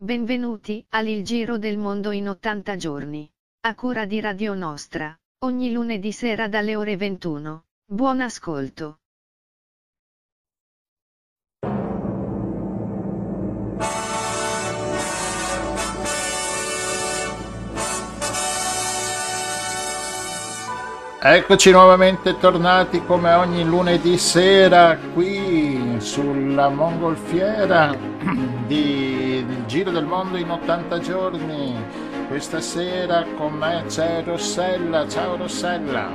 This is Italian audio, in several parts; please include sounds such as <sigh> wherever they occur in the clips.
Benvenuti al Il Giro del Mondo in 80 giorni. A cura di Radio Nostra. Ogni lunedì sera dalle ore 21. Buon ascolto. Eccoci nuovamente tornati come ogni lunedì sera qui sulla mongolfiera <clears throat> di Il Giro del Mondo in 80 giorni. Questa sera con me c'è Rossella. Ciao Rossella.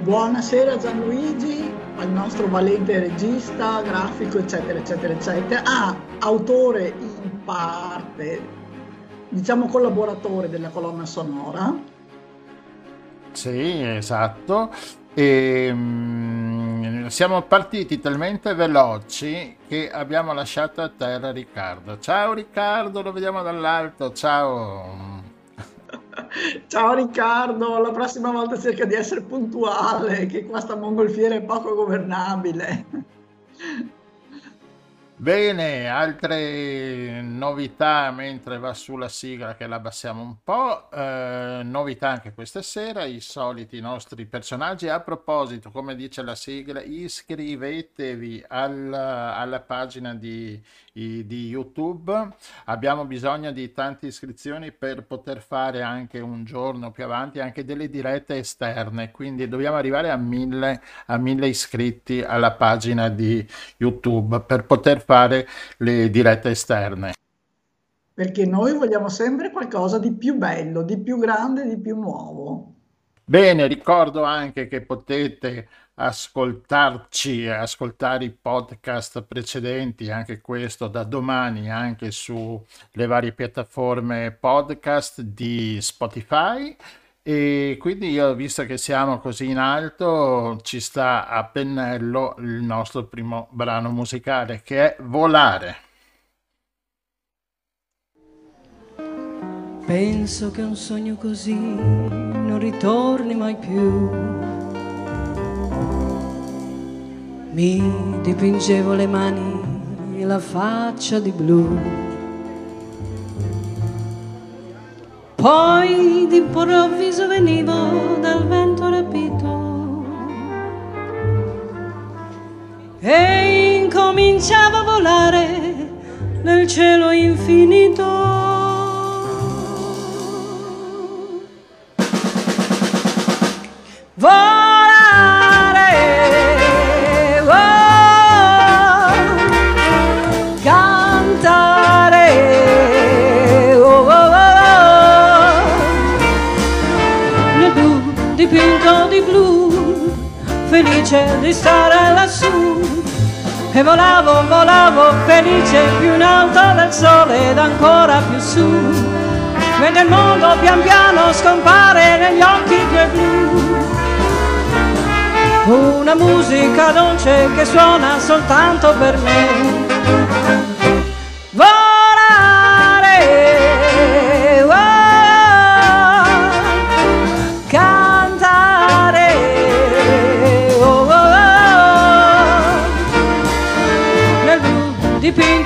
Buonasera Gianluigi, al nostro valente regista, grafico, eccetera, eccetera, eccetera. Ah, autore in parte, diciamo collaboratore della colonna sonora sì, esatto. E, mm, siamo partiti talmente veloci che abbiamo lasciato a terra Riccardo. Ciao Riccardo, lo vediamo dall'alto. Ciao. <laughs> Ciao Riccardo, la prossima volta cerca di essere puntuale, che qua sta mongolfiera è poco governabile. Bene, altre novità mentre va sulla sigla che la abbassiamo un po', eh, novità anche questa sera, i soliti nostri personaggi. A proposito, come dice la sigla, iscrivetevi alla, alla pagina di, di, YouTube, abbiamo bisogno di tante iscrizioni per poter fare anche un giorno più avanti anche delle dirette esterne, quindi dobbiamo arrivare a mille, a mille iscritti alla pagina di YouTube. Per poter fare le dirette esterne. Perché noi vogliamo sempre qualcosa di più bello, di più grande, di più nuovo. Bene, ricordo anche che potete ascoltarci, ascoltare i podcast precedenti, anche questo da domani, anche sulle varie piattaforme podcast di Spotify. E quindi io, visto che siamo così in alto, ci sta a pennello il nostro primo brano musicale che è Volare. Penso che un sogno così non ritorni mai più. Mi dipingevo le mani e la faccia di blu Poi d'improvviso venivo dal vento rapito e incominciavo a volare nel cielo infinito. Felice di stare lassù. E volavo, volavo felice più in alto del sole ed ancora più su. Mentre il mondo pian piano scompare negli occhi tuoi blu. Una musica dolce che suona soltanto per me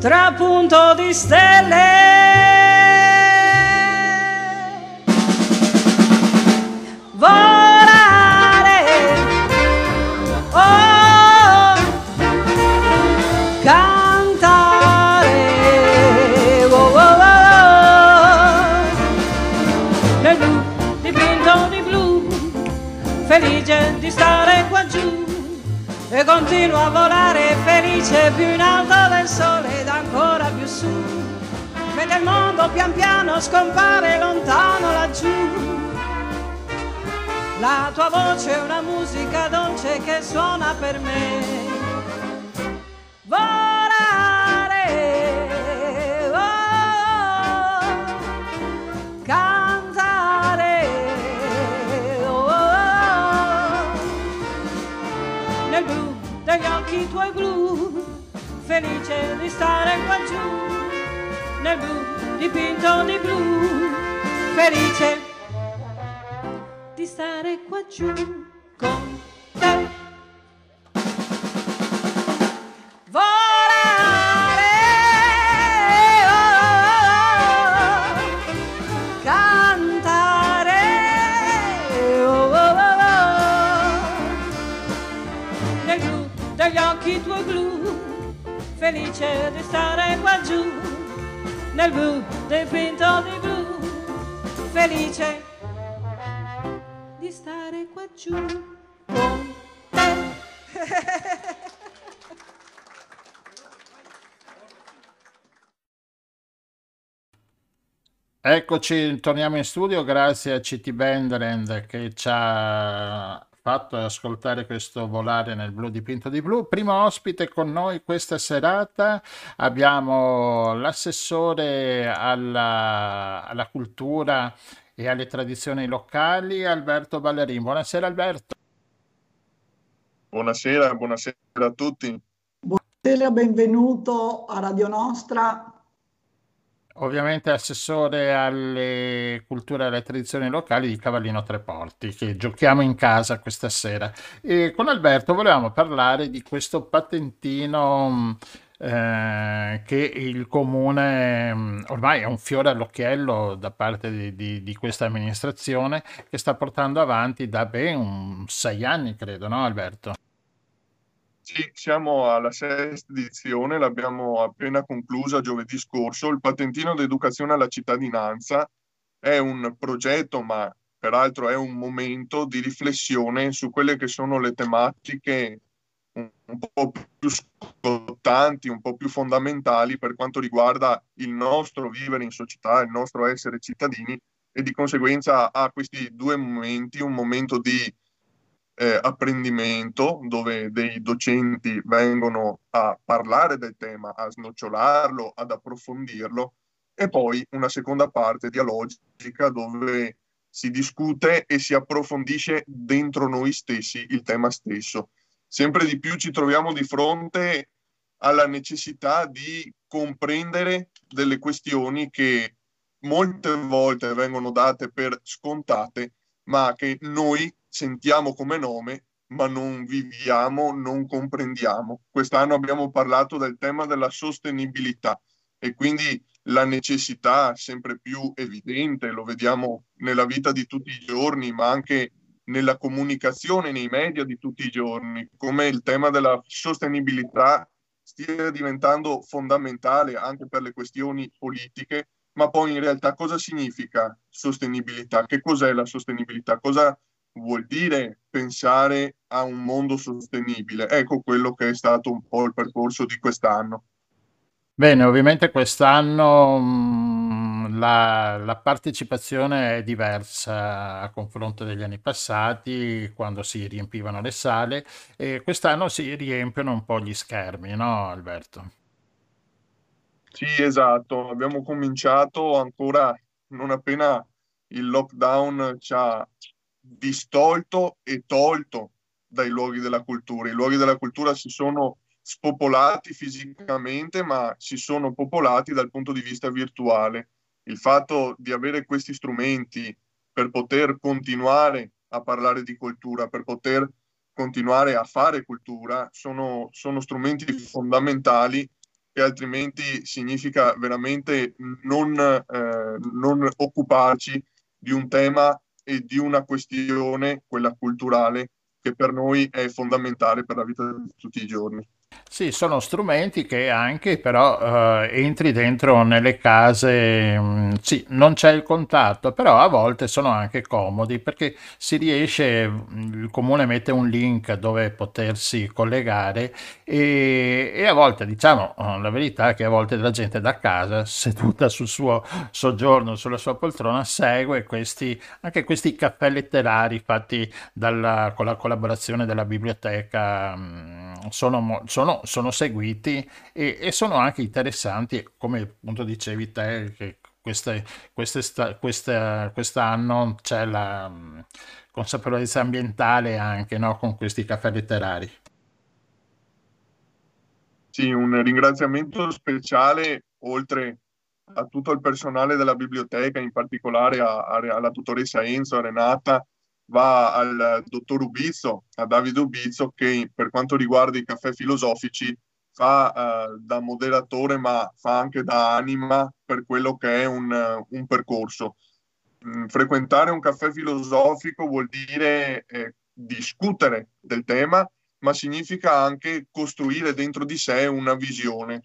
trapunto di stelle. Volare, oh, cantare, oh, oh, oh, oh. nel blu dipinto di blu, felice di stare qua giù. E continuo a volare felice più in alto che il mondo pian piano scompare lontano laggiù. La tua voce è una musica dolce che suona per me. Volare, oh, cantare, oh, oh, oh. nel blu degli occhi tuoi blu, felice di stare qua giù dipinto di blu, felice di stare qua giù con te. Oh, cantare, oh, oh, oh, oh. nel blu occhi tuoi blu, felice di stare nel blu dipinto di blu, felice di stare qua giù con te. Eccoci, torniamo in studio grazie a CT Bendrend che ci ha fatto ascoltare questo volare nel blu dipinto di blu. Primo ospite con noi questa serata abbiamo l'assessore alla, alla cultura e alle tradizioni locali Alberto Ballerin. Buonasera Alberto. Buonasera, buonasera a tutti. Buonasera, benvenuto a Radio Nostra. Ovviamente assessore alle culture e alle tradizioni locali di Cavallino Treporti, che giochiamo in casa questa sera. E con Alberto volevamo parlare di questo patentino eh, che il comune ormai è un fiore all'occhiello da parte di, di, di, questa amministrazione che sta portando avanti da ben sei anni, credo, no Alberto? Sì, siamo alla sesta edizione, l'abbiamo appena conclusa giovedì scorso. Il patentino d'educazione alla cittadinanza è un progetto, ma peraltro è un momento di riflessione su quelle che sono le tematiche un, po' più scottanti, un po' più fondamentali per quanto riguarda il nostro vivere in società, il nostro essere cittadini e di conseguenza a questi due momenti, un momento di eh, apprendimento dove dei docenti vengono a parlare del tema, a snocciolarlo, ad approfondirlo e poi una seconda parte dialogica dove si discute e si approfondisce dentro noi stessi il tema stesso. Sempre di più ci troviamo di fronte alla necessità di comprendere delle questioni che molte volte vengono date per scontate, ma che noi sentiamo come nome, ma non viviamo, non comprendiamo. Quest'anno abbiamo parlato del tema della sostenibilità e quindi la necessità sempre più evidente, lo vediamo nella vita di tutti i giorni, ma anche nella comunicazione, nei media di tutti i giorni, come il tema della sostenibilità stia diventando fondamentale anche per le questioni politiche, ma poi in realtà cosa significa sostenibilità? Che cos'è la sostenibilità? Cosa vuol dire pensare a un mondo sostenibile. Ecco quello che è stato un po' il percorso di quest'anno. Bene, ovviamente quest'anno mh, mm, la, la, partecipazione è diversa a confronto degli anni passati, quando si riempivano le sale, e quest'anno si riempiono un po' gli schermi, no Alberto? Sì, esatto. Abbiamo cominciato ancora non appena il lockdown ci ha distolto e tolto dai luoghi della cultura. I luoghi della cultura si sono spopolati fisicamente, ma si sono popolati dal punto di vista virtuale. Il fatto di avere questi strumenti per poter continuare a parlare di cultura, per poter continuare a fare cultura, sono, sono strumenti fondamentali che altrimenti significa veramente non, eh, non occuparci di un tema e di una questione, quella culturale, che per noi è fondamentale per la vita di tutti i giorni. Sì, sono strumenti che anche però eh, entri dentro nelle case, mh, mm, sì, non c'è il contatto, però a volte sono anche comodi perché si riesce, mm, il comune mette un link dove potersi collegare e, e a volte diciamo eh, la verità è che a volte la gente da casa, seduta sul suo soggiorno, sulla sua poltrona, segue questi, anche questi caffè letterari fatti dalla, con la collaborazione della biblioteca, mh, mm, sono, sono sono, seguiti e, e, sono anche interessanti, come appunto dicevi te, che queste, queste, queste, quest'anno c'è la consapevolezza ambientale anche no, con questi caffè letterari. Sì, un ringraziamento speciale oltre a tutto il personale della biblioteca, in particolare a, a, alla dottoressa Enzo, a Renata, va al dottor Ubizzo, a Davide Ubizzo, che per quanto riguarda i caffè filosofici fa uh, da moderatore, ma fa anche da anima per quello che è un, uh, un percorso. Mm, frequentare un caffè filosofico vuol dire eh, discutere del tema, ma significa anche costruire dentro di sé una visione.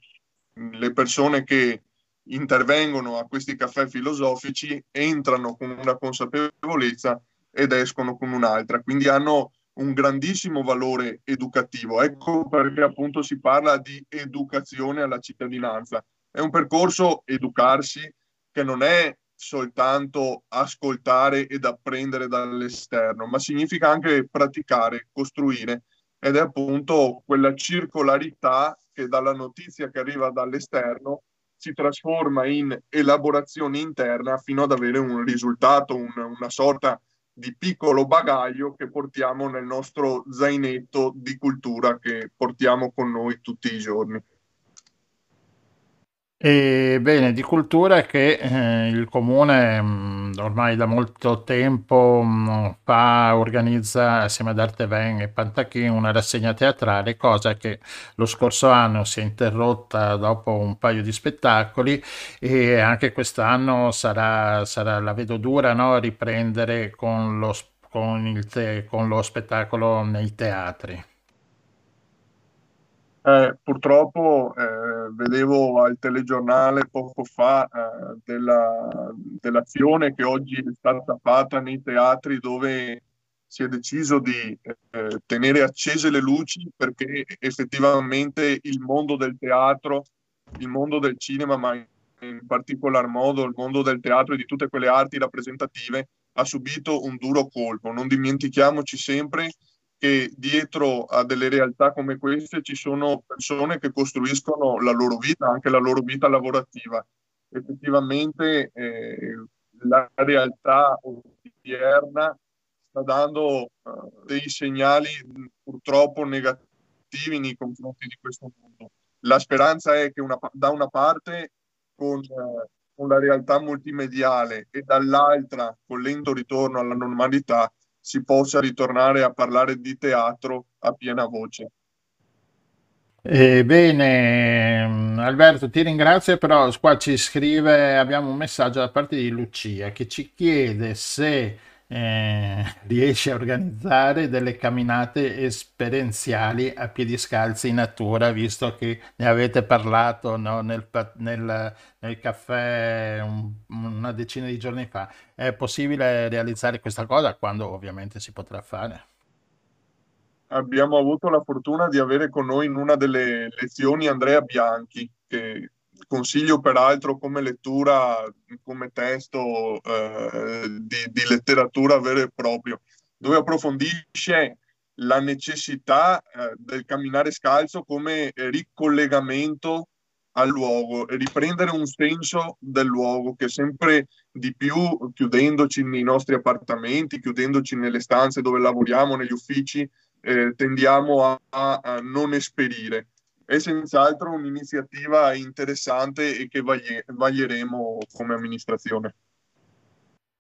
Le persone che intervengono a questi caffè filosofici entrano con una consapevolezza ed escono con un'altra, quindi hanno un grandissimo valore educativo. Ecco perché appunto si parla di educazione alla cittadinanza. È un percorso educarsi che non è soltanto ascoltare ed apprendere dall'esterno, ma significa anche praticare, costruire ed è appunto quella circolarità che dalla notizia che arriva dall'esterno si trasforma in elaborazione interna fino ad avere un risultato, un, una sorta di piccolo bagaglio che portiamo nel nostro zainetto di cultura che portiamo con noi tutti i giorni. E bene, di cultura che eh, il comune mh, mm, ormai da molto tempo mh, mm, fa, organizza assieme ad Arteven e Pantachin una rassegna teatrale, cosa che lo scorso anno si è interrotta dopo un paio di spettacoli e anche quest'anno sarà, sarà la vedo dura no? riprendere con lo, con, te, con lo spettacolo nei teatri. Eh, purtroppo eh, vedevo al telegiornale poco fa eh, della, dell'azione che oggi è stata fatta nei teatri dove si è deciso di eh, tenere accese le luci perché effettivamente il mondo del teatro, il mondo del cinema, ma in particolar modo il mondo del teatro e di tutte quelle arti rappresentative ha subito un duro colpo. Non dimentichiamoci sempre dietro a delle realtà come queste ci sono persone che costruiscono la loro vita, anche la loro vita lavorativa. Effettivamente eh, la realtà odierna sta dando uh, dei segnali purtroppo negativi nei confronti di questo mondo. La speranza è che una, da una parte con, uh, con la realtà multimediale e dall'altra con lento ritorno alla normalità si possa ritornare a parlare di teatro a piena voce. Eh, bene, Alberto, ti ringrazio, però qua ci scrive, abbiamo un messaggio da parte di Lucia che ci chiede se eh, <laughs> riesce a organizzare delle camminate esperienziali a piedi scalzi in natura, visto che ne avete parlato no, nel, nel, nel, caffè un, una decina di giorni fa. È possibile realizzare questa cosa quando ovviamente si potrà fare? Abbiamo avuto la fortuna di avere con noi in una delle lezioni Andrea Bianchi, che consiglio peraltro come lettura, come testo eh, di, di, letteratura vero e proprio, dove approfondisce la necessità eh, del camminare scalzo come ricollegamento al luogo e riprendere un senso del luogo che sempre di più, chiudendoci nei nostri appartamenti, chiudendoci nelle stanze dove lavoriamo, negli uffici, eh, tendiamo a, a non esperire è senz'altro un'iniziativa interessante e che vaglieremo come amministrazione.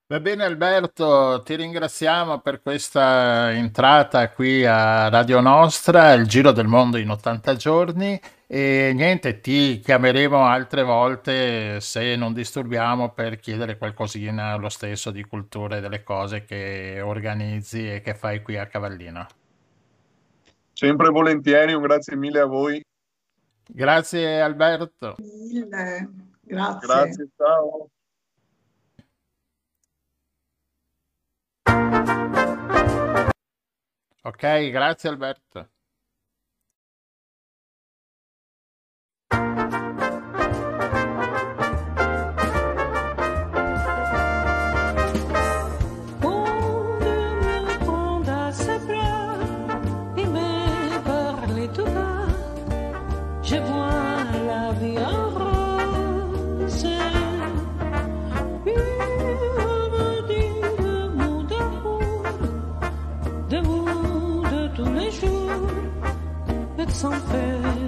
Va bene Alberto, ti ringraziamo per questa entrata qui a Radio Nostra, il Giro del Mondo in 80 giorni e niente, ti chiameremo altre volte se non disturbiamo per chiedere qualcosina lo stesso di cultura e delle cose che organizzi e che fai qui a Cavallino. Sempre volentieri, un grazie mille a voi Grazie Alberto. Mille. Grazie. Grazie, ciao. Ok, grazie Alberto. something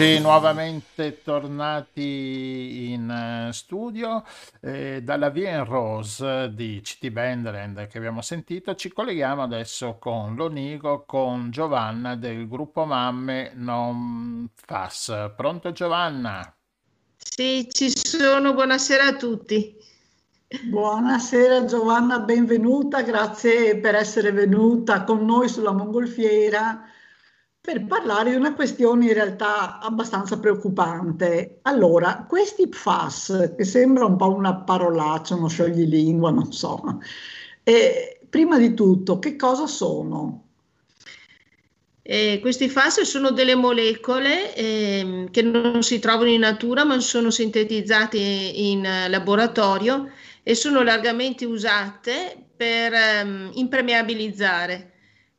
Eccoci nuovamente tornati in eh, studio eh, dalla Vien Rose di CT Bandland che abbiamo sentito. Ci colleghiamo adesso con Lonigo, con Giovanna del gruppo Mamme Non Fas. Pronto Giovanna? Sì, ci sono. Buonasera a tutti. Buonasera Giovanna, benvenuta. Grazie per essere venuta con noi sulla Mongolfiera per parlare di una questione in realtà abbastanza preoccupante. Allora, questi PFAS, che sembra un po' una parolaccia, uno scioglilingua, non so, eh, prima di tutto, che cosa sono? Eh, questi FAS sono delle molecole eh, che non si trovano in natura ma sono sintetizzate in laboratorio e sono largamente usate per um, impermeabilizzare.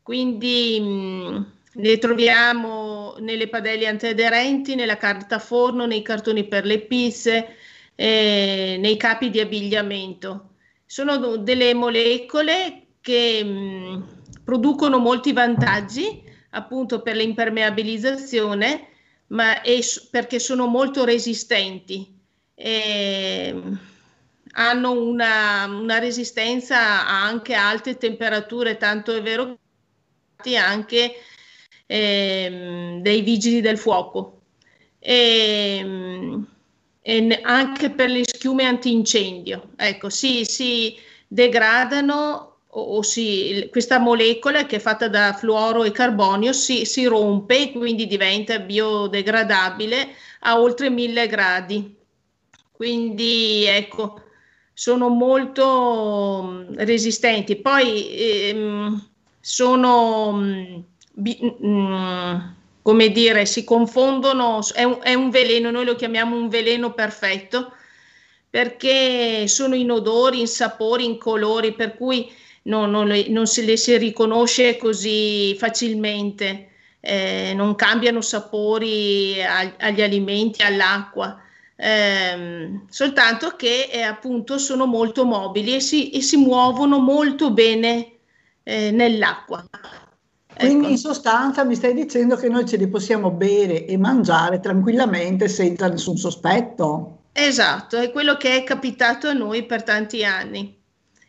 Quindi mh, le troviamo nelle padelle antiaderenti, nella carta forno, nei cartoni per le pizze, eh, nei capi di abbigliamento. Sono delle molecole che mh, producono molti vantaggi appunto per l'impermeabilizzazione, ma è perché sono molto resistenti. E, hanno una, una, resistenza anche a alte temperature, tanto è vero che anche ehm, dei vigili del fuoco e, ehm, e, anche per le schiume antincendio. Ecco, si, si degradano o, o si, questa molecola che è fatta da fluoro e carbonio si, si rompe e quindi diventa biodegradabile a oltre 1000 gradi. Quindi ecco, sono molto resistenti. Poi ehm, sono mm, mh, mm, come dire, si confondono, è un, è un, veleno, noi lo chiamiamo un veleno perfetto, perché sono in odori, in sapori, in colori, per cui non, non, non se le si riconosce così facilmente, eh, non cambiano sapori ag, agli alimenti, all'acqua. Eh, soltanto che eh, appunto sono molto mobili e si, e si muovono molto bene eh, nell'acqua. Quindi ecco. in sostanza mi stai dicendo che noi ce li possiamo bere e mangiare tranquillamente senza nessun sospetto. Esatto, è quello che è capitato a noi per tanti anni.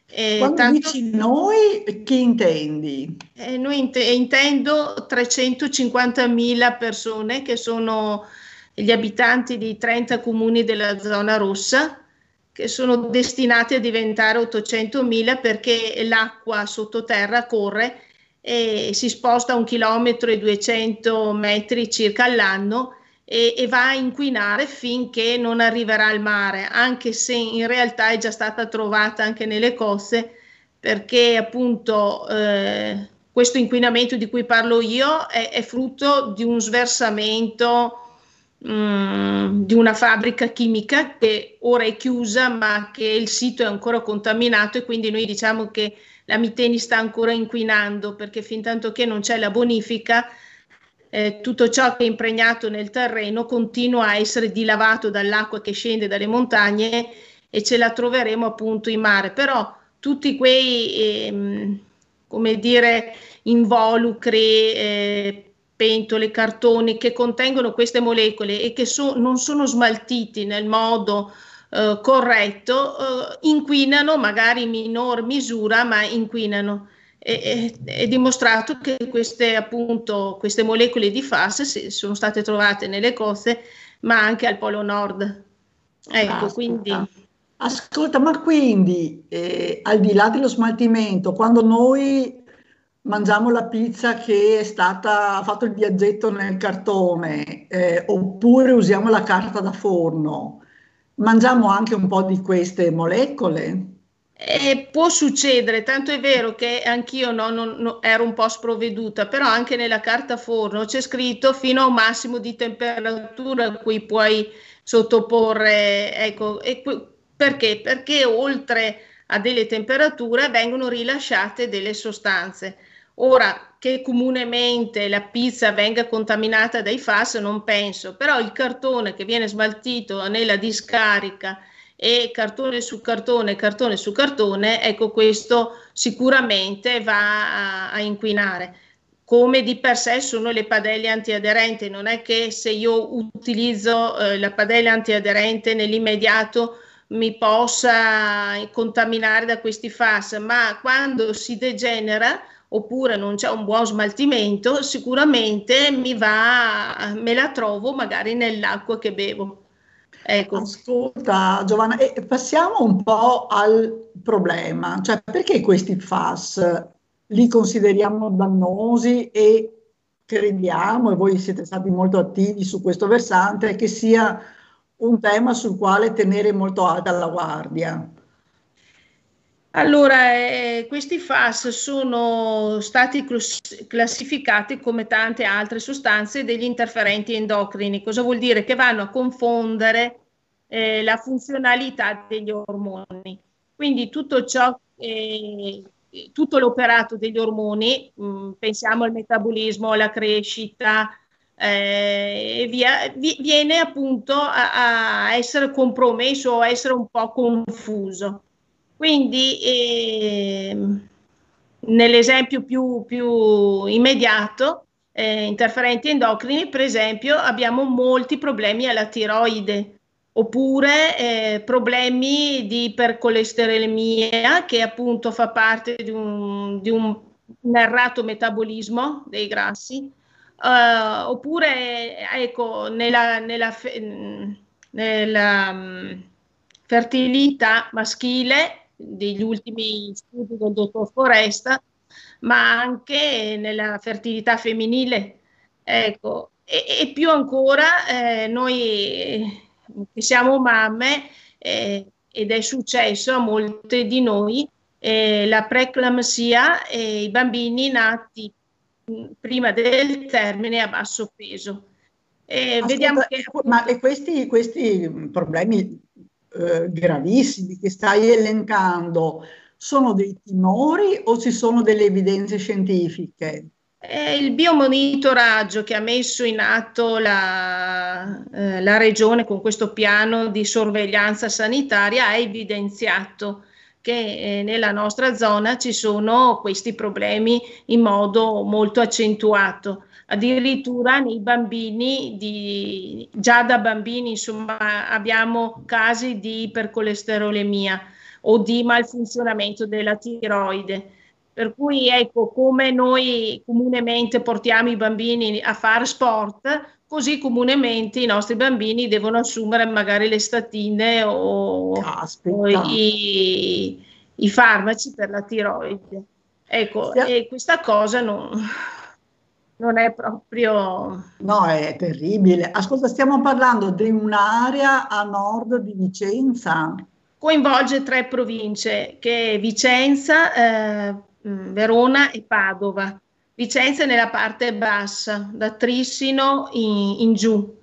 E Quando tanto, dici noi, chi intendi? Eh, noi int- intendo 350.000 persone che sono gli abitanti di 30 comuni della zona rossa, che sono destinati a diventare 800.000 perché l'acqua sottoterra corre e si sposta un chilometro e 200 metri circa all'anno e, e, va a inquinare finché non arriverà al mare, anche se in realtà è già stata trovata anche nelle coste, perché appunto eh, questo inquinamento di cui parlo io è, è frutto di un sversamento mm, di una fabbrica chimica che ora è chiusa, ma che il sito è ancora contaminato e quindi noi diciamo che la Miteni sta ancora inquinando perché fin tanto che non c'è la bonifica, eh, tutto ciò che è impregnato nel terreno continua a essere dilavato dall'acqua che scende dalle montagne e ce la troveremo appunto in mare. Però tutti quei, ehm, come dire, involucri, eh, pentole, cartoni che contengono queste molecole e che so, non sono smaltiti nel modo eh, corretto, eh, inquinano magari in minor misura, ma inquinano. È, è, dimostrato che queste, appunto, queste molecole di FAS sono state trovate nelle coste, ma anche al Polo Nord. Ecco, Ascolta. quindi... Ascolta, ma quindi eh, al di là dello smaltimento, quando noi mangiamo la pizza che è stata ha fatto il viaggetto nel cartone, eh, oppure usiamo la carta da forno, mangiamo anche un po' di queste molecole? Eh, può succedere, tanto è vero che anch'io no, non, no, ero un po' sprovveduta, però anche nella carta forno c'è scritto fino a un massimo di temperatura a cui puoi sottoporre, ecco, e, perché? Perché oltre a delle temperature vengono rilasciate delle sostanze. Ora, che comunemente la pizza venga contaminata dai FAS non penso, però il cartone che viene smaltito nella discarica e cartone su cartone, cartone su cartone, ecco questo sicuramente va a, a inquinare. come di per sé sono le padelle antiaderenti. Non è che se io utilizzo eh, la padella antiaderente nell'immediato mi possa contaminare da questi FAS, ma quando si degenera oppure non c'è un buon smaltimento, sicuramente mi va, me la trovo magari nell'acqua che bevo. Ecco. Ascolta Giovanna, eh, passiamo un po' al problema, cioè perché questi FAS li consideriamo dannosi e crediamo, e voi siete stati molto attivi su questo versante, che sia un tema sul quale tenere molto alta la guardia. Allora, eh, questi FAS sono stati classificati come tante altre sostanze degli interferenti endocrini. Cosa vuol dire? Che vanno a confondere eh, la funzionalità degli ormoni. Quindi tutto ciò, eh, tutto l'operato degli ormoni, mh, mm, pensiamo al metabolismo, alla crescita, eh, via, vi, viene appunto a, a essere compromesso o a essere un po' confuso. Quindi eh, nell'esempio più, più immediato, eh, interferenti endocrini, per esempio, abbiamo molti problemi alla tiroide oppure eh, problemi di ipercolesterolemia che appunto fa parte di un, di un errato metabolismo dei grassi, uh, oppure ecco, nella, nella, nella um, fertilità maschile degli ultimi studi del dottor Foresta, ma anche nella fertilità femminile. Ecco, e, e più ancora eh, noi che siamo mamme eh, ed è successo a molte di noi eh, la preeclampsia e i bambini nati mh, prima del termine a basso peso. Ascolta, vediamo che... Ma questi, questi problemi eh, gravissimi che stai elencando sono dei timori o ci sono delle evidenze scientifiche? È il biomonitoraggio che ha messo in atto la, eh, la regione con questo piano di sorveglianza sanitaria ha evidenziato che eh, nella nostra zona ci sono questi problemi in modo molto accentuato addirittura nei bambini, di, già da bambini insomma, abbiamo casi di ipercolesterolemia o di malfunzionamento della tiroide. Per cui ecco, come noi comunemente portiamo i bambini a fare sport, così comunemente i nostri bambini devono assumere magari le statine o, o i, i, farmaci per la tiroide. Ecco, sì. e questa cosa non, non è proprio... No, è terribile. Ascolta, stiamo parlando di un'area a nord di Vicenza. Coinvolge tre province, che è Vicenza, eh, Verona e Padova. Vicenza è nella parte bassa, da Trissino in, in giù.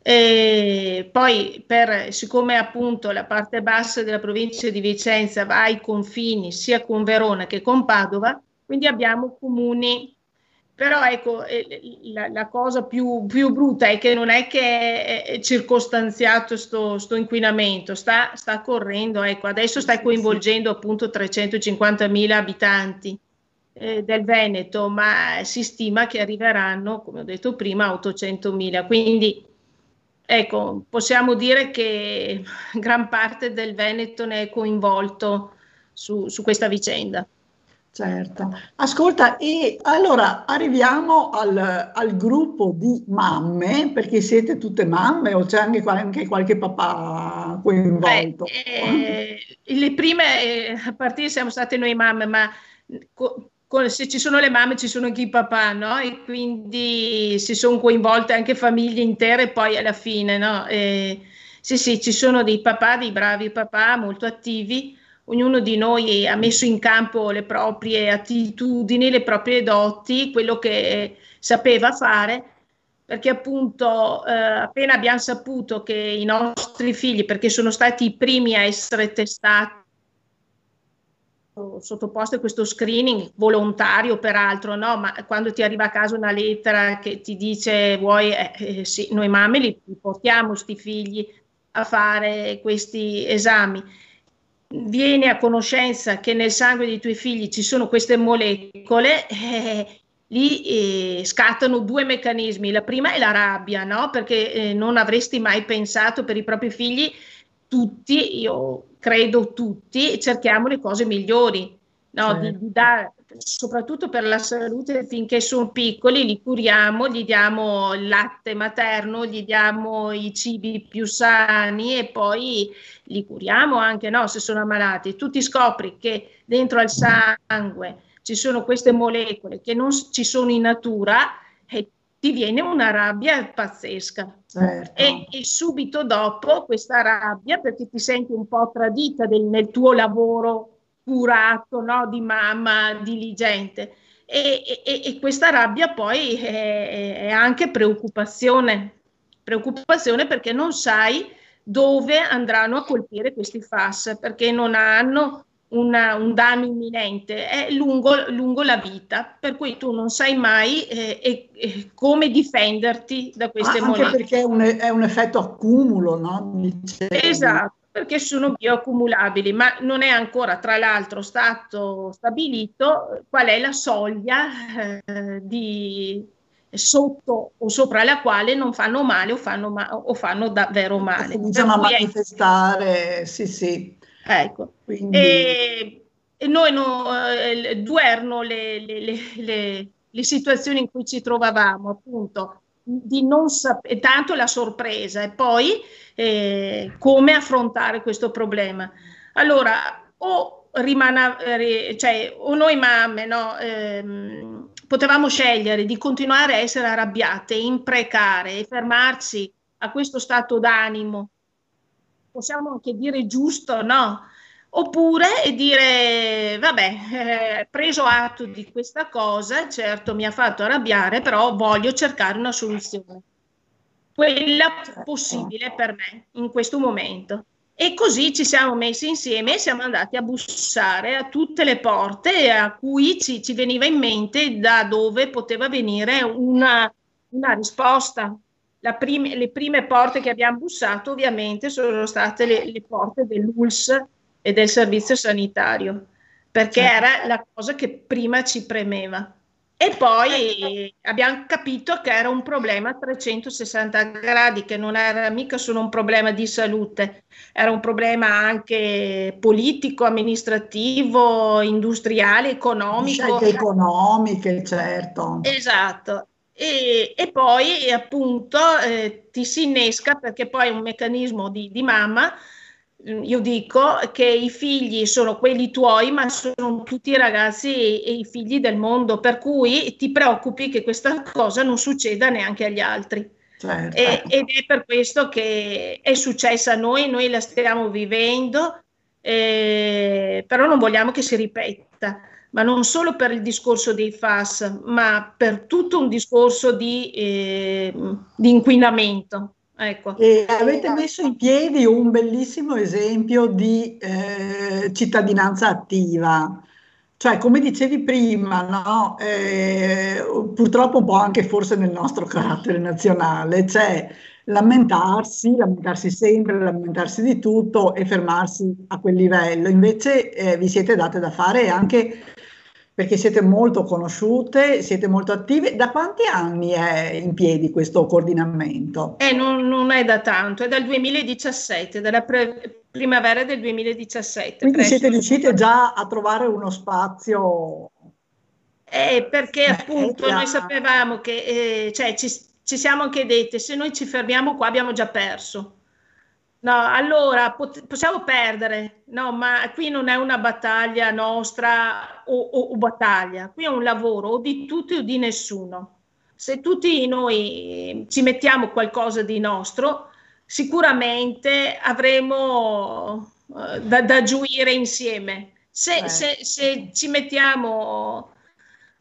E poi, per, siccome appunto la parte bassa della provincia di Vicenza va ai confini sia con Verona che con Padova, quindi abbiamo comuni però ecco, eh, la, la cosa più, più, brutta è che non è che è circostanziato questo inquinamento, sta, sta correndo, ecco, adesso sta coinvolgendo appunto 350.000 abitanti eh, del Veneto, ma si stima che arriveranno, come ho detto prima, a 800.000. Quindi ecco, possiamo dire che gran parte del Veneto ne è coinvolto su, su questa vicenda. Certo, ascolta, e allora arriviamo al, al, gruppo di mamme, perché siete tutte mamme o c'è anche, anche qualche papà coinvolto? Beh, eh, le prime eh, a partire siamo state noi mamme, ma co, co, se ci sono le mamme ci sono anche i papà, no? E quindi si sono coinvolte anche famiglie intere poi alla fine, no? E, sì, sì, ci sono dei papà, dei bravi papà molto attivi ognuno di noi ha messo in campo le proprie attitudini, le proprie doti, quello che sapeva fare, perché appunto eh, appena abbiamo saputo che i nostri figli, perché sono stati i primi a essere testati, sottoposti a questo screening volontario peraltro, no? ma quando ti arriva a casa una lettera che ti dice vuoi, eh, eh, sì, noi mamme li, portiamo questi figli a fare questi esami vieni a conoscenza che nel sangue dei tuoi figli ci sono queste molecole, eh, lì eh, scattano due meccanismi. La prima è la rabbia, no? Perché eh, non avresti mai pensato per i propri figli, tutti, io credo tutti, cerchiamo le cose migliori, no? Certo. Di, di dare, soprattutto per la salute, finché sono piccoli, li curiamo, gli diamo il latte materno, gli diamo i cibi più sani e poi li curiamo anche no? se sono ammalati. Tu ti scopri che dentro al sangue ci sono queste molecole che non ci sono in natura e ti viene una rabbia pazzesca. Certo. E, e, subito dopo questa rabbia, perché ti senti un po' tradita del, nel tuo lavoro curato, no? di mamma diligente. E, e, e questa rabbia poi è, è, anche preoccupazione, preoccupazione perché non sai dove andranno a colpire questi FAS, perché non hanno una, un danno imminente, è lungo, lungo, la vita, per cui tu non sai mai eh, eh, come difenderti da queste ah, molecole. Anche perché è un, è un effetto accumulo, no? Esatto perché sono bioaccumulabili, ma non è ancora tra l'altro stato stabilito qual è la soglia eh, di sotto o sopra la quale non fanno male o fanno, ma- o fanno davvero male. Cominciano a manifestare, è... sì, sì. Ecco. Quindi... E, e, noi no, eh, le, le, le, le situazioni in cui ci trovavamo, appunto di non sapere, tanto la sorpresa e poi eh, come affrontare questo problema. Allora, o, rimana, eh, cioè, o noi mamme no, ehm, potevamo scegliere di continuare a essere arrabbiate, imprecare e fermarci a questo stato d'animo, possiamo anche dire giusto, no? Oppure dire, vabbè, eh, preso atto di questa cosa, certo mi ha fatto arrabbiare, però voglio cercare una soluzione, quella certo. possibile per me in questo momento. E così ci siamo messi insieme e siamo andati a bussare a tutte le porte a cui ci, ci veniva in mente da dove poteva venire una, una risposta. Prime, le prime porte che abbiamo bussato ovviamente sono state le, le porte dell'ULS e del servizio sanitario, perché certo. era la cosa che prima ci premeva. E poi abbiamo capito che era un problema a 360 gradi, che non era mica solo un problema di salute, era un problema anche politico, amministrativo, industriale, economico. Scelte economiche, certo. Esatto. E, e poi appunto eh, ti si innesca perché poi è un meccanismo di, di mamma io dico che i figli sono quelli tuoi, ma sono tutti i ragazzi e, e, i figli del mondo, per cui ti preoccupi che questa cosa non succeda neanche agli altri. Certo. E, ed è per questo che è successa a noi, noi la stiamo vivendo, eh, però non vogliamo che si ripeta, ma non solo per il discorso dei FAS, ma per tutto un discorso di, eh, di inquinamento. Ecco. E avete messo in piedi un bellissimo esempio di eh, cittadinanza attiva. Cioè, come dicevi prima, no? eh, purtroppo un po' anche forse nel nostro carattere nazionale, c'è lamentarsi, lamentarsi sempre, lamentarsi di tutto e fermarsi a quel livello. Invece eh, vi siete date da fare anche perché siete molto conosciute, siete molto attive. Da quanti anni è in piedi questo coordinamento? Eh, non, non è da tanto, è dal 2017, dalla pre- primavera del 2017. Quindi siete riuscite già a trovare uno spazio? Eh, perché eh, appunto noi sapevamo che, eh, cioè ci, ci siamo anche dette, se noi ci fermiamo qua abbiamo già perso No, allora pot- possiamo perdere, no, ma qui non è una battaglia nostra o, o, o, battaglia, qui è un lavoro o di tutti o di nessuno. Se tutti noi ci mettiamo qualcosa di nostro, sicuramente avremo uh, da, da, gioire insieme. Se, eh. se, se ci mettiamo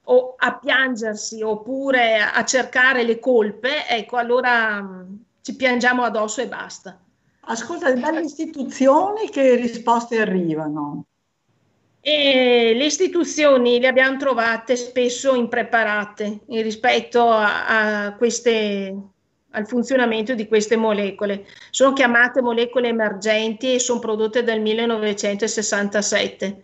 o a piangersi oppure a cercare le colpe, ecco, allora um, ci piangiamo addosso e basta. Ascolta, dalle istituzioni che risposte arrivano? E le istituzioni le abbiamo trovate spesso impreparate rispetto a, a queste, al funzionamento di queste molecole. Sono chiamate molecole emergenti e sono prodotte dal 1967.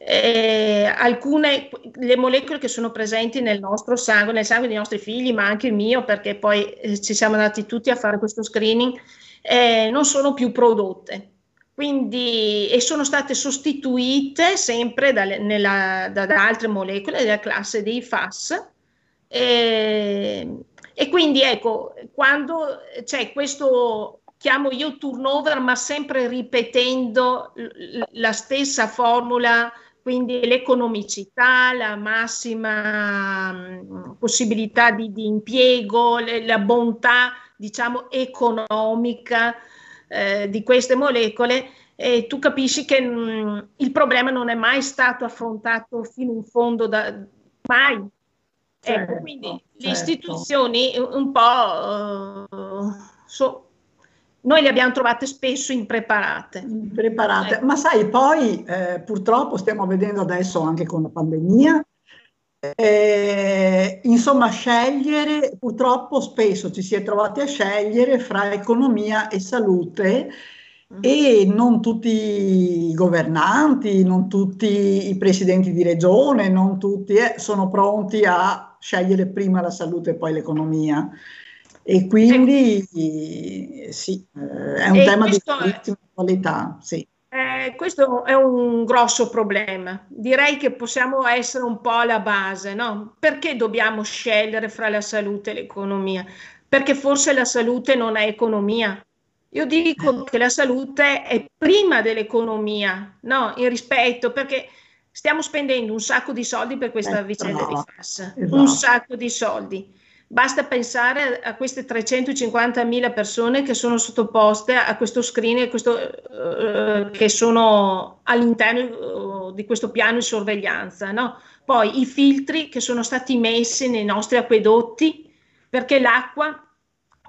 Eh, alcune le molecole che sono presenti nel nostro sangue, nel sangue dei nostri figli, ma anche il mio, perché poi eh, ci siamo andati tutti a fare questo screening, eh, non sono più prodotte. Quindi, e sono state sostituite sempre da, nella, da, da altre molecole della classe dei FAS. E, e quindi ecco, quando c'è questo, chiamo io turnover, ma sempre ripetendo la stessa formula quindi l'economicità, la massima mh, possibilità di, di impiego, la bontà, diciamo, economica eh, di queste molecole, e tu capisci che mh, il problema non è mai stato affrontato fino in fondo da mai. Ecco, certo, ecco, quindi certo. le istituzioni un po' uh, so, noi le abbiamo trovate spesso impreparate. Impreparate, ecco. ma sai, poi eh, purtroppo stiamo vedendo adesso anche con la pandemia, eh, insomma, scegliere, purtroppo spesso ci si è trovati a scegliere fra economia e salute mm. e non tutti i governanti, non tutti i presidenti di regione, non tutti eh, sono pronti a scegliere prima la salute e poi l'economia. E quindi sì, eh, è un e tema di altissima qualità. Sì. Eh, questo è un grosso problema. Direi che possiamo essere un po' alla base, no? Perché dobbiamo scegliere fra la salute e l'economia? Perché forse la salute non è economia. Io dico che la salute è prima dell'economia, no? In rispetto, perché stiamo spendendo un sacco di soldi per questa eh, vicenda no, di FAS, esatto. un sacco di soldi Basta pensare a queste 350.000 persone che sono sottoposte a questo screening, questo, uh, che sono all'interno uh, di questo piano di sorveglianza. No? Poi i filtri che sono stati messi nei nostri acquedotti, perché l'acqua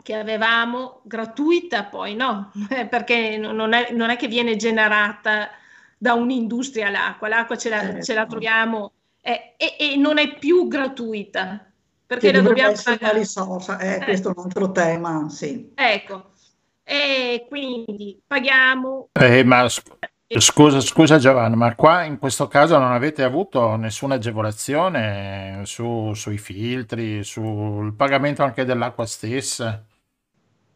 che avevamo gratuita poi no, <laughs> perché non è, non è che viene generata da un'industria l'acqua, l'acqua ce la, certo. ce la troviamo eh, e, e non è più gratuita perché la dobbiamo pagare. Risorsa, eh, eh. Questo è un altro tema, sì. Ecco, e quindi paghiamo. Eh, ma scusa, scusa Giovanni, ma qua in questo caso non avete avuto nessuna agevolazione su, sui filtri, sul pagamento anche dell'acqua stessa?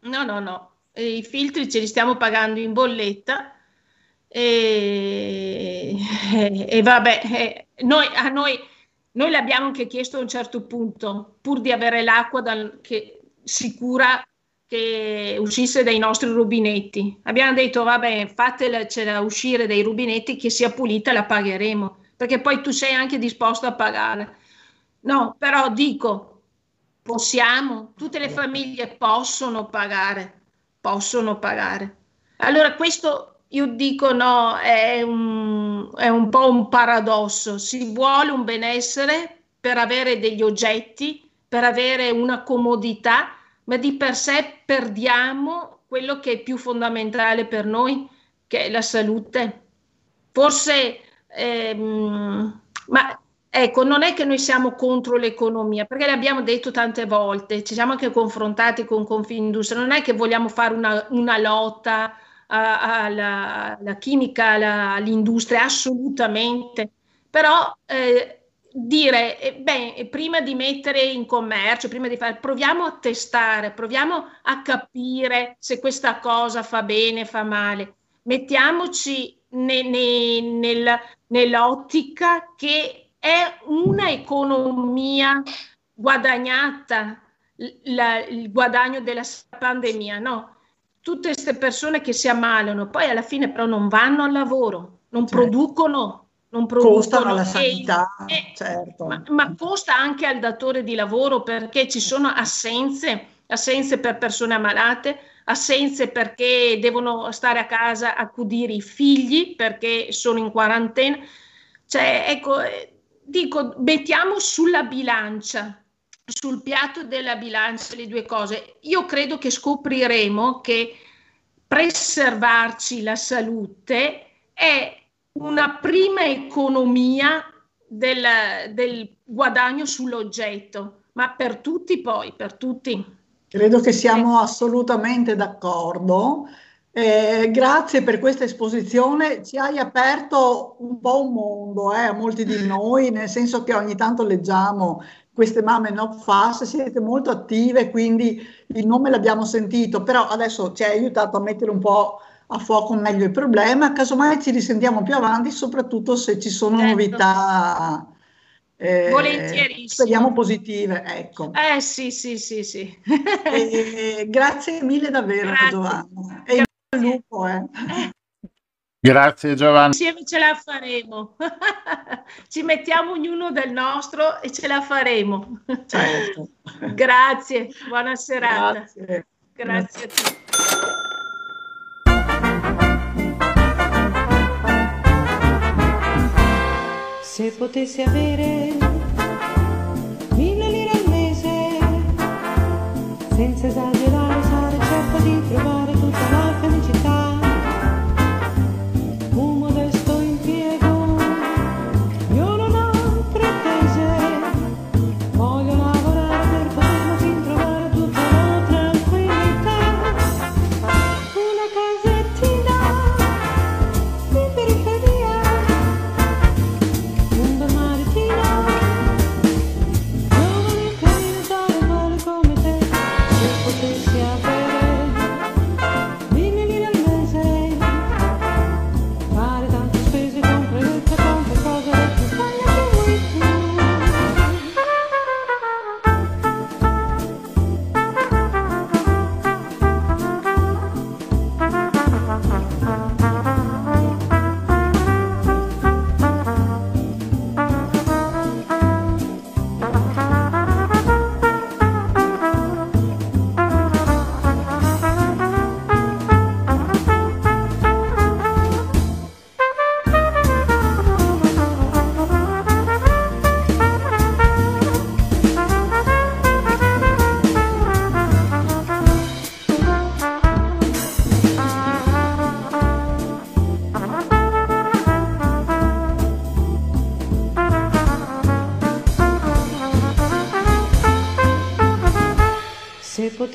No, no, no. I filtri ce li stiamo pagando in bolletta e, e, <laughs> e vabbè, eh, noi, a noi noi le abbiamo anche chiesto a un certo punto, pur di avere l'acqua dal, che, sicura che uscisse dai nostri rubinetti. Abbiamo detto, vabbè, fatela uscire dai rubinetti, che sia pulita, la pagheremo, perché poi tu sei anche disposto a pagare. No, però dico, possiamo, tutte le famiglie possono pagare, possono pagare. Allora questo io dico no, è un, è un po' un paradosso. Si vuole un benessere per avere degli oggetti, per avere una comodità, ma di per sé perdiamo quello che è più fondamentale per noi, che è la salute. Forse, ehm, ma ecco, non è che noi siamo contro l'economia, perché l'abbiamo detto tante volte, ci siamo anche confrontati con Confindustria, non è che vogliamo fare una, una lotta alla, alla chimica, alla, all'industria, assolutamente. Però eh, dire, eh, beh, prima di mettere in commercio, prima di fare, proviamo a testare, proviamo a capire se questa cosa fa bene, fa male. Mettiamoci ne, ne, nel, nell'ottica che è un'economia guadagnata, la, il guadagno della pandemia, no? Tutte queste persone che si ammalano, poi alla fine però non vanno al lavoro, non certo. producono, non producono. Costa alla sanità, e, certo. Ma, ma, costa anche al datore di lavoro perché ci sono assenze, assenze per persone ammalate, assenze perché devono stare a casa a accudire i figli perché sono in quarantena. Cioè, ecco, eh, dico, mettiamo sulla bilancia sul piatto della bilancia le due cose. Io credo che scopriremo che preservarci la salute è una prima economia del, del guadagno sull'oggetto, ma per tutti poi, per tutti. Credo che siamo assolutamente d'accordo Eh, grazie per questa esposizione, ci hai aperto un po' un mondo eh, a molti di noi, nel senso che ogni tanto leggiamo queste mamme not fast, siete molto attive, quindi il nome l'abbiamo sentito, però adesso ci hai aiutato a mettere un po' a fuoco meglio il problema, casomai ci risentiamo più avanti, soprattutto se ci sono certo. novità. Eh, Volentierissimo. Speriamo positive, ecco. Eh sì, sì, sì, sì. <laughs> e, grazie mille davvero grazie. Giovanna. E il lupo, eh. Grazie Giovanni. Insieme ce la faremo. <laughs> Ci mettiamo ognuno del nostro e ce la faremo. Certo. <laughs> Grazie, buona serata. Grazie, Grazie a tutti. Se potessi avere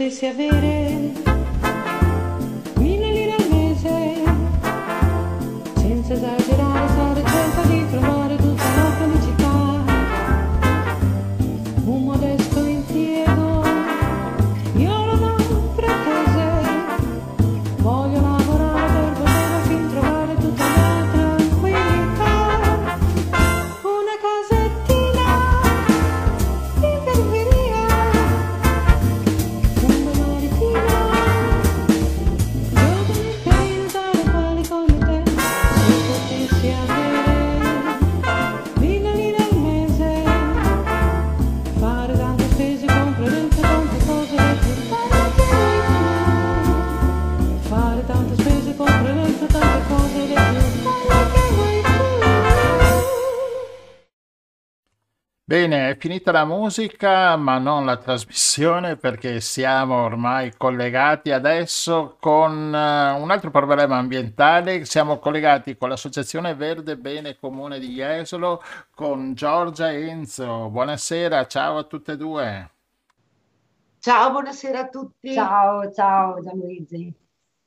potessi avere Bene, è finita la musica, ma non la trasmissione perché siamo ormai collegati adesso con eh, un altro problema ambientale. Siamo collegati con l'Associazione Verde Bene Comune di Jesolo con Giorgia e Enzo. Buonasera, ciao a tutte e due. Ciao, buonasera a tutti. Ciao, ciao Gianluigi.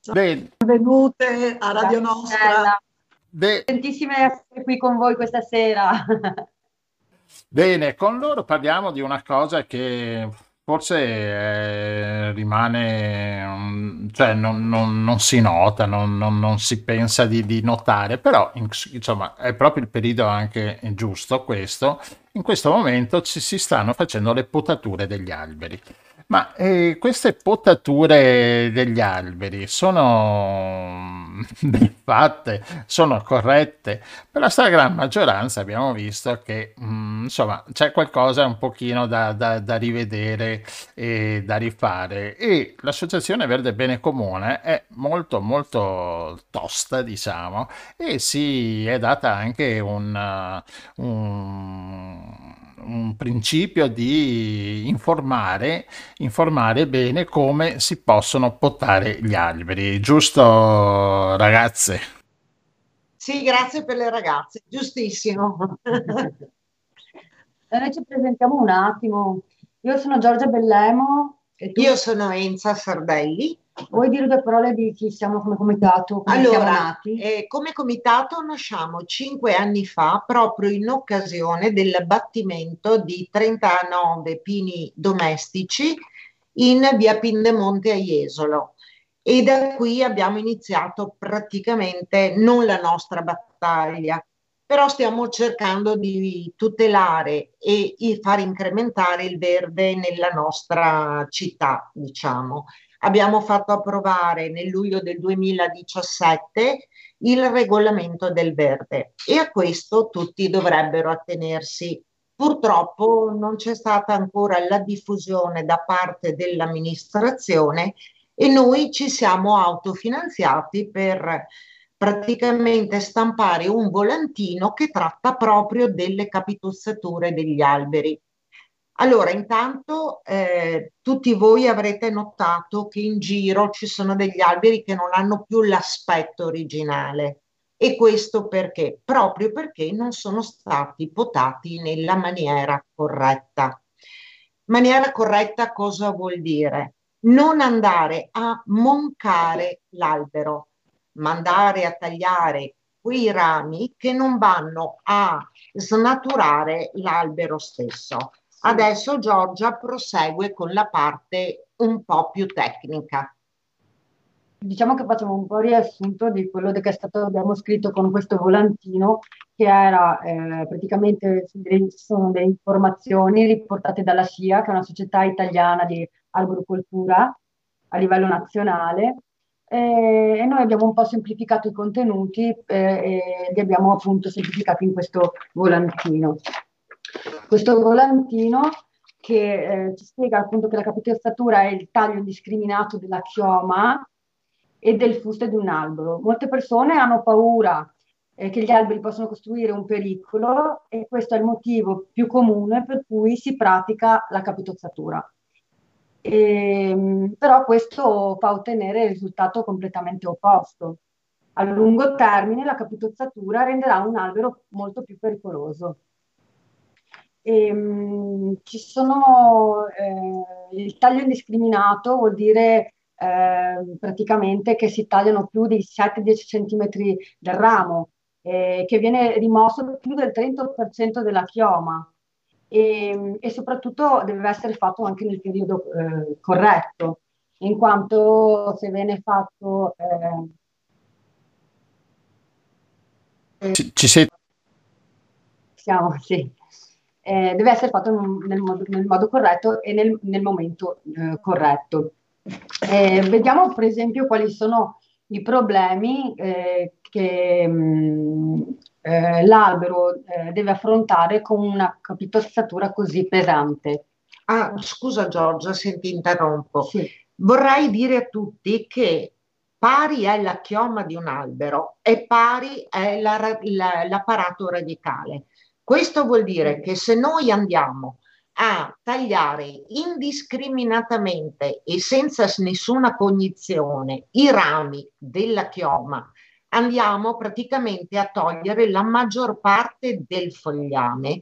Bene, Benvenute a Radio Nostra. Stella. be- Contentissime di essere qui con voi questa sera. <laughs> Bene, con loro parliamo di una cosa che forse eh, rimane, mm, cioè non, non- non si nota, non, non- si pensa di, di notare, però ins- insomma è proprio il periodo anche giusto questo. In questo momento ci si stanno facendo le potature degli alberi. Ma eh, queste potature degli alberi sono <laughs> ben fatte, sono corrette. Per la stragrande maggioranza abbiamo visto che mm, insomma c'è qualcosa un pochino da, da- da rivedere e da rifare. E l'Associazione Verde Bene Comune è molto molto tosta, diciamo, e si è data anche un, uh, un un principio di informare, informare bene come si possono potare gli alberi, giusto ragazze? Sì, grazie per le ragazze, giustissimo. E noi ci presentiamo un attimo. Io sono Giorgia Bellemo e tu? Io sono Enza Sardelli Vuoi dire due parole di chi siamo come comitato, come siamo Allora, nati? eh, come comitato nasciamo cinque anni fa proprio in occasione dell'abbattimento di 39 pini domestici in via Pindemonte a Jesolo e da qui abbiamo iniziato praticamente non la nostra battaglia, però stiamo cercando di tutelare e far incrementare il verde nella nostra città, diciamo. Abbiamo fatto approvare nel luglio del 2017 il regolamento del verde e a questo tutti dovrebbero attenersi. Purtroppo non c'è stata ancora la diffusione da parte dell'amministrazione e noi ci siamo autofinanziati per praticamente stampare un volantino che tratta proprio delle capitozzature degli alberi. Allora, intanto eh, tutti voi avrete notato che in giro ci sono degli alberi che non hanno più l'aspetto originale. E questo perché? Proprio perché non sono stati potati nella maniera corretta. Maniera corretta cosa vuol dire? Non andare a moncare l'albero, ma andare a tagliare quei rami che non vanno a snaturare l'albero stesso. Adesso Giorgia prosegue con la parte un po' più tecnica. Diciamo che facciamo un po' riassunto di quello che è stato, abbiamo scritto con questo volantino, che era eh, praticamente sono delle informazioni riportate dalla SIA, che è una società italiana di arboricoltura a livello nazionale, e noi abbiamo un po' semplificato i contenuti eh, e li abbiamo appunto semplificati in questo volantino. Questo volantino che eh, ci spiega appunto che la capitozzatura è il taglio indiscriminato della chioma e del fusto di un albero. Molte persone hanno paura eh, che gli alberi possano costruire un pericolo e questo è il motivo più comune per cui si pratica la capitozzatura. E, però questo fa ottenere il risultato completamente opposto. A lungo termine la capitozzatura renderà un albero molto più pericoloso. E, mh, ci sono, eh, il taglio indiscriminato vuol dire eh, praticamente che si tagliano più di 7-10 cm del ramo, eh, che viene rimosso più del 30% della chioma e, e, soprattutto deve essere fatto anche nel periodo eh, corretto, in quanto se viene fatto... Eh, ci, ci sei... Siamo, sì. Eh, deve essere fatto nel modo, nel modo corretto e nel, nel momento eh, corretto. Eh, vediamo per esempio quali sono i problemi eh, che mh, eh, l'albero eh, deve affrontare con una capitozzatura così pesante. Ah, scusa Giorgia se ti interrompo. Sì. Vorrei dire a tutti che pari è la chioma di un albero e pari è la, la, l'apparato radicale. Questo vuol dire che se noi andiamo a tagliare indiscriminatamente e senza nessuna cognizione i rami della chioma, andiamo praticamente a togliere la maggior parte del fogliame.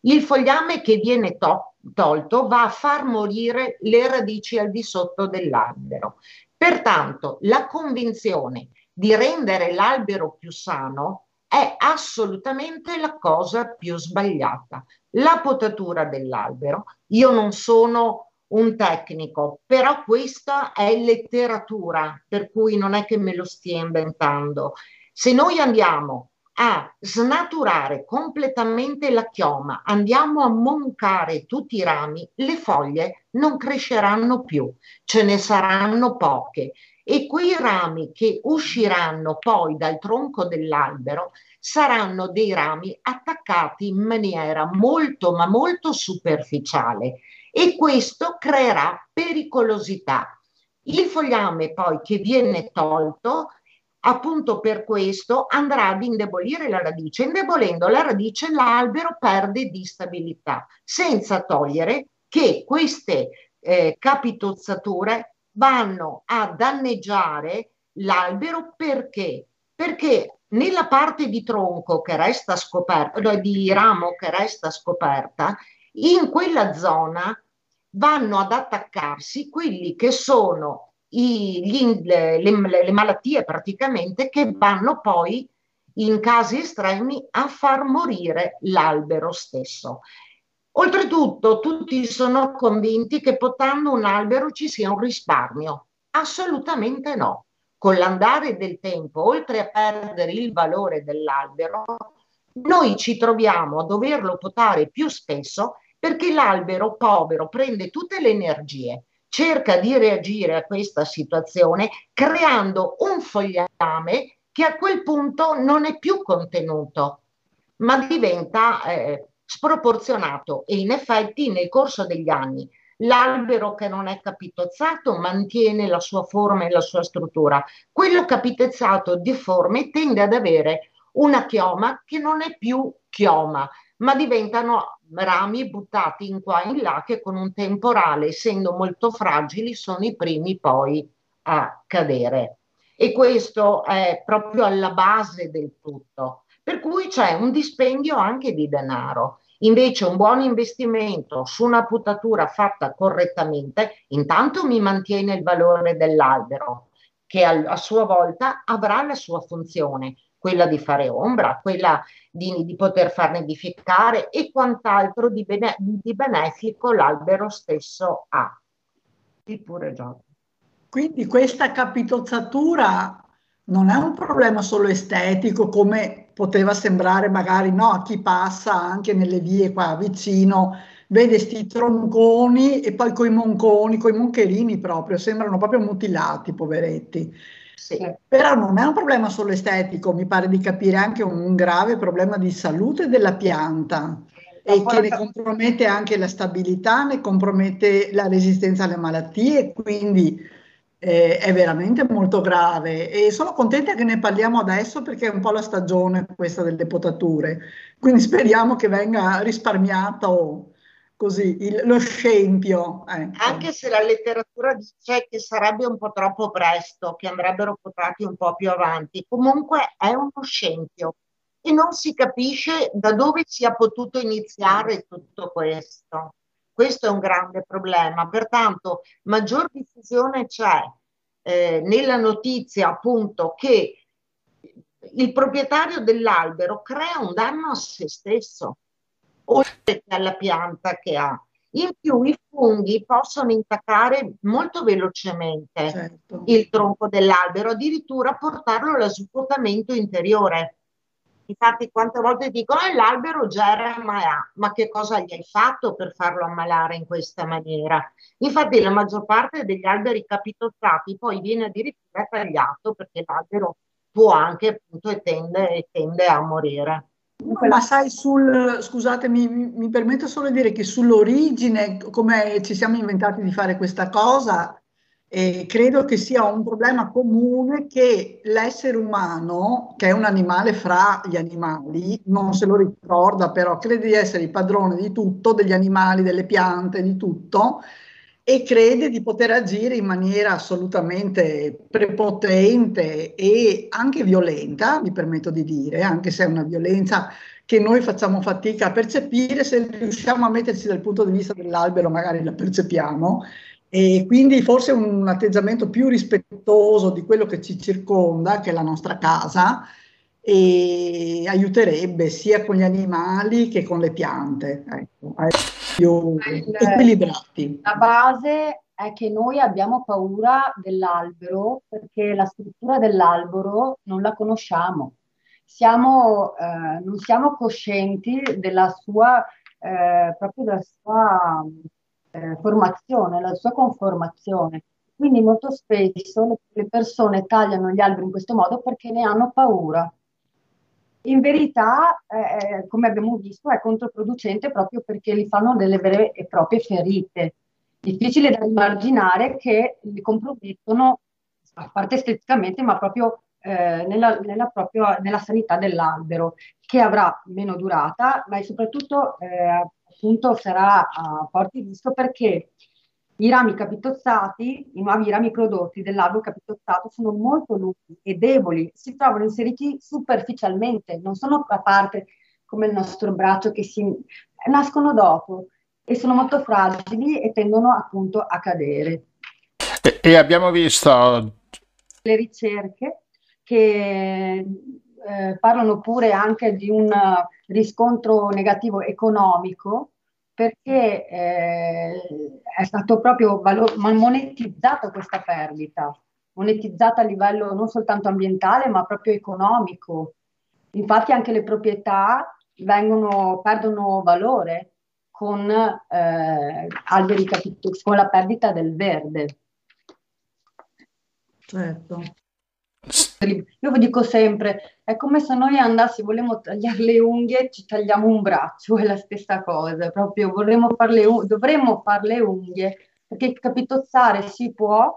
Il fogliame che viene to- tolto va a far morire le radici al di sotto dell'albero. Pertanto, la convinzione di rendere l'albero più sano è assolutamente la cosa più sbagliata. La potatura dell'albero, io non sono un tecnico, però questa è letteratura, per cui non è che me lo stia inventando. Se noi andiamo a snaturare completamente la chioma, andiamo a moncare tutti i rami, le foglie non cresceranno più, ce ne saranno poche e quei rami che usciranno poi dal tronco dell'albero saranno dei rami attaccati in maniera molto ma molto superficiale e questo creerà pericolosità. Il fogliame poi che viene tolto appunto per questo andrà ad indebolire la radice. Indebolendo la radice l'albero perde di stabilità, senza togliere che queste eh, capitozzature vanno a danneggiare l'albero perché? Perché nella parte di tronco che resta scoperta, di ramo che resta scoperta, in quella zona vanno ad attaccarsi quelli che sono i, gli, le, le, le malattie praticamente che vanno poi in casi estremi a far morire l'albero stesso. Oltretutto, tutti sono convinti che potando un albero ci sia un risparmio. Assolutamente no. Con l'andare del tempo, oltre a perdere il valore dell'albero, noi ci troviamo a doverlo potare più spesso perché l'albero povero prende tutte le energie, cerca di reagire a questa situazione creando un fogliame che a quel punto non è più contenuto, ma diventa eh, sproporzionato e in effetti nel corso degli anni l'albero che non è capitozzato mantiene la sua forma e la sua struttura, quello capitozzato deforme tende ad avere una chioma che non è più chioma, ma diventano rami buttati in qua e in là che con un temporale, essendo molto fragili, sono i primi poi a cadere. E questo è proprio alla base del tutto. Per cui c'è un dispendio anche di denaro. Invece un buon investimento su una putatura fatta correttamente, intanto mi mantiene il valore dell'albero, che a, sua volta avrà la sua funzione, quella di fare ombra, quella di, di poter far nidificare e quant'altro di, bene, di benefico l'albero stesso ha. Sì, pure. Quindi questa capitozzatura non è un problema solo estetico come poteva sembrare magari no, a chi passa anche nelle vie qua vicino, vede sti tronconi e poi coi monconi, coi moncherini proprio, sembrano proprio mutilati, poveretti. Sì. Però non è un problema solo estetico, mi pare di capire anche un grave problema di salute della pianta e che ne compromette anche la stabilità, ne compromette la resistenza alle malattie, quindi eh, è veramente molto grave e sono contenta che ne parliamo adesso perché è un po' la stagione questa delle potature, quindi speriamo che venga risparmiato così il, lo scempio. Ecco. Anche se la letteratura dice che sarebbe un po' troppo presto, che andrebbero potati un po' più avanti, comunque è uno scempio e non si capisce da dove sia potuto iniziare tutto questo. Questo è un grande problema, pertanto maggior diffusione c'è eh, nella notizia appunto che il proprietario dell'albero crea un danno a se stesso oltre che alla pianta che ha. In più i funghi possono intaccare molto velocemente certo. il tronco dell'albero, addirittura portarlo allo svuotamento interiore. Infatti quante volte dico, eh, l'albero germa, ma che cosa gli hai fatto per farlo ammalare in questa maniera? Infatti la maggior parte degli alberi capitozzati poi viene addirittura tagliato perché l'albero può anche appunto e tende, tende a morire. Ma sai, sul, scusatemi, mi, mi permetto solo di dire che sull'origine, come ci siamo inventati di fare questa cosa, e credo che sia un problema comune che l'essere umano, che è un animale fra gli animali, non se lo ricorda, però crede di essere il padrone di tutto, degli animali, delle piante, di tutto, e crede di poter agire in maniera assolutamente prepotente e anche violenta, mi permetto di dire, anche se è una violenza che noi facciamo fatica a percepire, se riusciamo a metterci dal punto di vista dell'albero magari la percepiamo e quindi forse un atteggiamento più rispettoso di quello che ci circonda, che è la nostra casa, e aiuterebbe sia con gli animali che con le piante, ecco, più equilibrati. La base è che noi abbiamo paura dell'albero perché la struttura dell'albero non la conosciamo. Siamo, eh, non siamo coscienti della sua, eh, proprio della sua eh, formazione, la sua conformazione. Quindi molto spesso le, persone tagliano gli alberi in questo modo perché ne hanno paura. In verità, eh, eh come abbiamo visto, è controproducente proprio perché li fanno delle vere e proprie ferite. Difficile da immaginare che li compromettono, a parte esteticamente, ma proprio eh, nella, nella, proprio, nella sanità dell'albero, che avrà meno durata, ma soprattutto eh, appunto sarà a forte rischio perché i rami capitozzati, i nuovi rami prodotti dell'albero capitozzato sono molto lunghi e deboli, si trovano inseriti superficialmente, non sono a parte come il nostro braccio che si nascono dopo e sono molto fragili e tendono appunto a cadere. E, e abbiamo visto le ricerche che eh, parlano pure anche di un riscontro negativo economico perché eh, è stato proprio valor- monetizzato questa perdita, monetizzata a livello non soltanto ambientale ma proprio economico. Infatti anche le proprietà vengono, perdono valore con, eh, alberi capito, con la perdita del verde. Certo. Io vi dico sempre, è come se noi andassi, vogliamo tagliare le unghie, ci tagliamo un braccio, è la stessa cosa, proprio vorremmo unghie, dovremmo fare le unghie, perché capitozzare si può,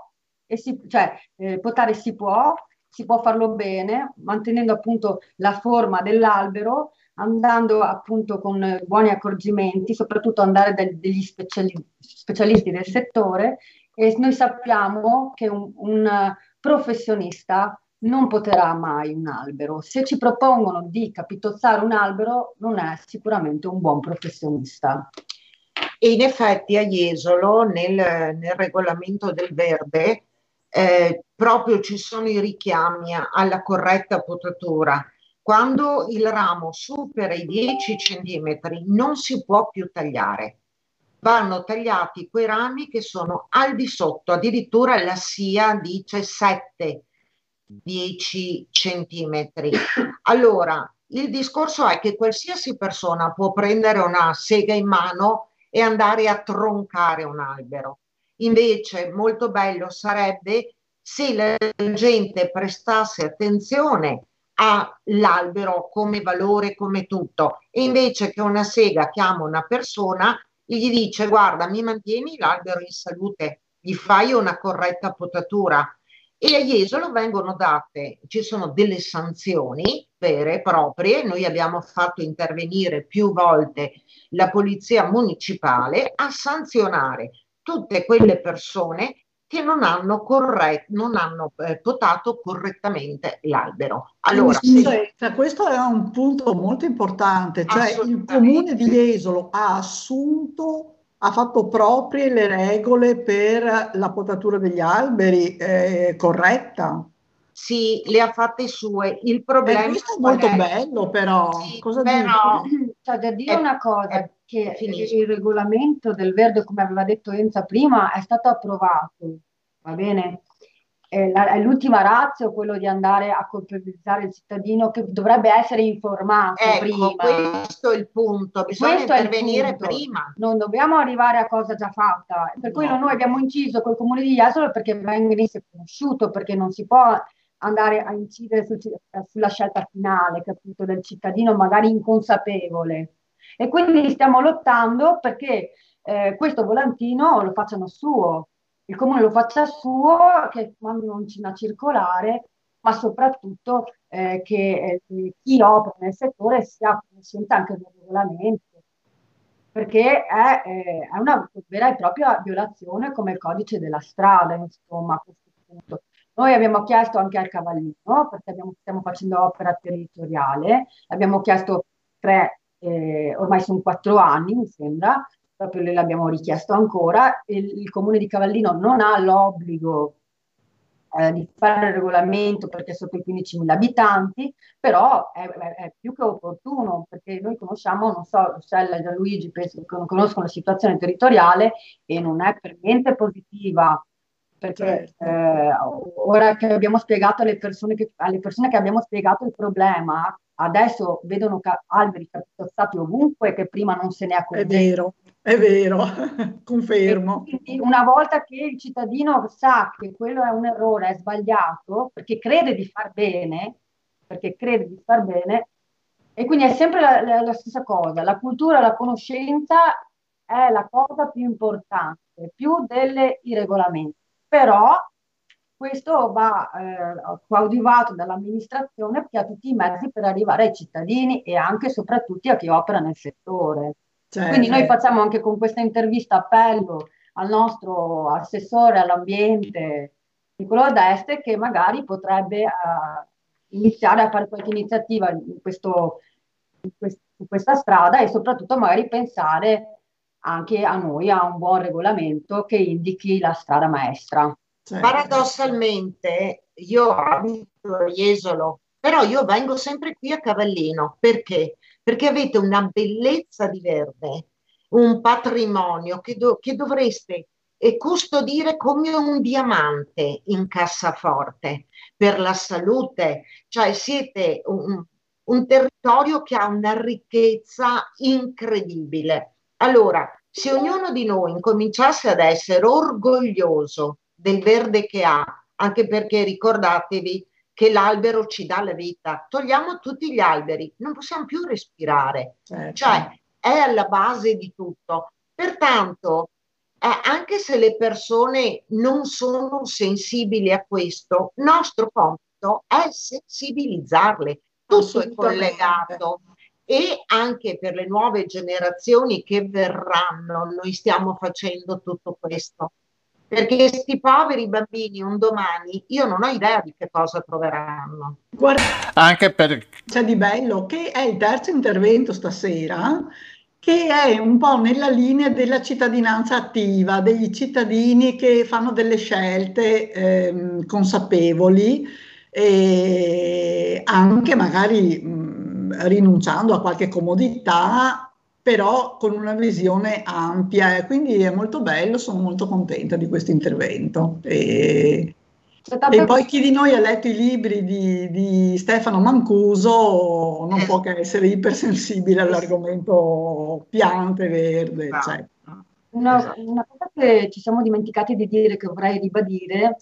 si, cioè eh, potare si può, si può farlo bene, mantenendo appunto la forma dell'albero, andando appunto con buoni accorgimenti, soprattutto andare da degli speciali, specialisti del settore. E noi sappiamo che un, un professionista non poterà mai un albero. Se ci propongono di capitozzare un albero, non è sicuramente un buon professionista. E in effetti a Jesolo, nel, nel regolamento del verde, eh, proprio ci sono i richiami alla corretta potatura. Quando il ramo supera i 10 centimetri non si può più tagliare. Vanno tagliati quei rami che sono al di sotto, addirittura la SIA dice 7 10 centimetri. Allora, il discorso è che qualsiasi persona può prendere una sega in mano e andare a troncare un albero. Invece, molto bello sarebbe se la gente prestasse attenzione all'albero come valore, come tutto, e invece che una sega chiama una persona, gli dice guarda, mi mantieni l'albero in salute, gli fai una corretta potatura, e a Jesolo vengono date, ci sono delle sanzioni vere e proprie, noi abbiamo fatto intervenire più volte la polizia municipale a sanzionare tutte quelle persone che non hanno, corret- non hanno eh, potato correttamente l'albero. Allora, sì. Cioè, questo è un punto molto importante, cioè il comune di Jesolo ha assunto ha fatto proprie le regole per la potatura degli alberi, eh, corretta? Sì, le ha fatte sue. Il problema eh, questo è molto è? bello, però. Sì, Cosa però cioè, da dire è, una cosa, è, che il regolamento del verde, come aveva detto Enza prima, è stato approvato, va bene? è l'ultima razza quello di andare a colpevolizzare il cittadino che dovrebbe essere informato ecco, prima. Questo è il punto, bisogna questo intervenire prima. Non dobbiamo arrivare a cosa già fatta. Per cui no. noi abbiamo inciso col comune di Jesolo perché venisse conosciuto, perché non si può andare a incidere sul, sulla scelta finale, capito, del cittadino magari inconsapevole. E quindi stiamo lottando perché eh, questo volantino lo facciano suo, il comune lo faccia suo, che mandino una circolare, ma soprattutto eh, che eh, chi opera nel settore sia a conoscenza anche del regolamento, perché è, eh, è, una vera e propria violazione come il codice della strada, insomma, a questo punto. Noi abbiamo chiesto anche al Cavallino, perché abbiamo, stiamo facendo opera territoriale, abbiamo chiesto tre, eh, ormai sono quattro anni, mi sembra, proprio noi l'abbiamo richiesto ancora, il, il comune di Cavallino non ha l'obbligo eh, di fare il regolamento perché è sotto i 15.000 abitanti, però è, è, è, più che opportuno perché noi conosciamo, non so, Rossella e Gianluigi penso conoscono la situazione territoriale e non è per niente positiva perché certo. eh, ora che abbiamo spiegato alle persone che, alle persone che abbiamo spiegato il problema, adesso vedono ca- alberi capitozzati ovunque che prima non se ne accorgevano. È vero, è vero, <laughs> confermo. una volta che il cittadino sa che quello è un errore, è sbagliato, perché crede di far bene, perché crede di far bene, e quindi è sempre la, la, la stessa cosa, la cultura, la conoscenza è la cosa più importante, più dei regolamenti. Però questo va eh, coadiuvato dall'amministrazione che ha tutti i mezzi per arrivare ai cittadini e anche e soprattutto a chi opera nel settore. Certo. Quindi noi facciamo anche con questa intervista appello al nostro assessore all'ambiente Nicolò D'Este che magari potrebbe uh, iniziare a fare qualche iniziativa in, questo, in, quest- in questa strada e soprattutto magari pensare anche a noi a un buon regolamento che indichi la strada maestra. Certo. Paradossalmente, io abito a Jesolo, però io vengo sempre qui a Cavallino. Perché? Perché avete una bellezza di verde, un patrimonio che, do- che dovreste custodire come un diamante in cassaforte per la salute. Cioè siete un, un territorio che ha una ricchezza incredibile. Allora, se ognuno di noi incominciasse ad essere orgoglioso del verde che ha, anche perché ricordatevi che l'albero ci dà la vita, togliamo tutti gli alberi, non possiamo più respirare, Certo. cioè è alla base di tutto. Pertanto, eh, anche se le persone non sono sensibili a questo, nostro compito è sensibilizzarle. Tutto è collegato e anche per le nuove generazioni che verranno, noi stiamo facendo tutto questo. Perché questi poveri bambini un domani, io non ho idea di che cosa troveranno. Guarda, Anche per... c'è di bello che è il terzo intervento stasera, che è un po' nella linea della cittadinanza attiva, dei cittadini che fanno delle scelte ehm, consapevoli e anche magari mh, rinunciando a qualche comodità, però con una visione ampia. E quindi è molto bello, sono molto contenta di questo intervento. E, e poi chi di noi ha letto i libri di, di Stefano Mancuso non può che essere ipersensibile all'argomento piante, verde, eccetera. Una, Esatto. una cosa che ci siamo dimenticati di dire, che vorrei ribadire,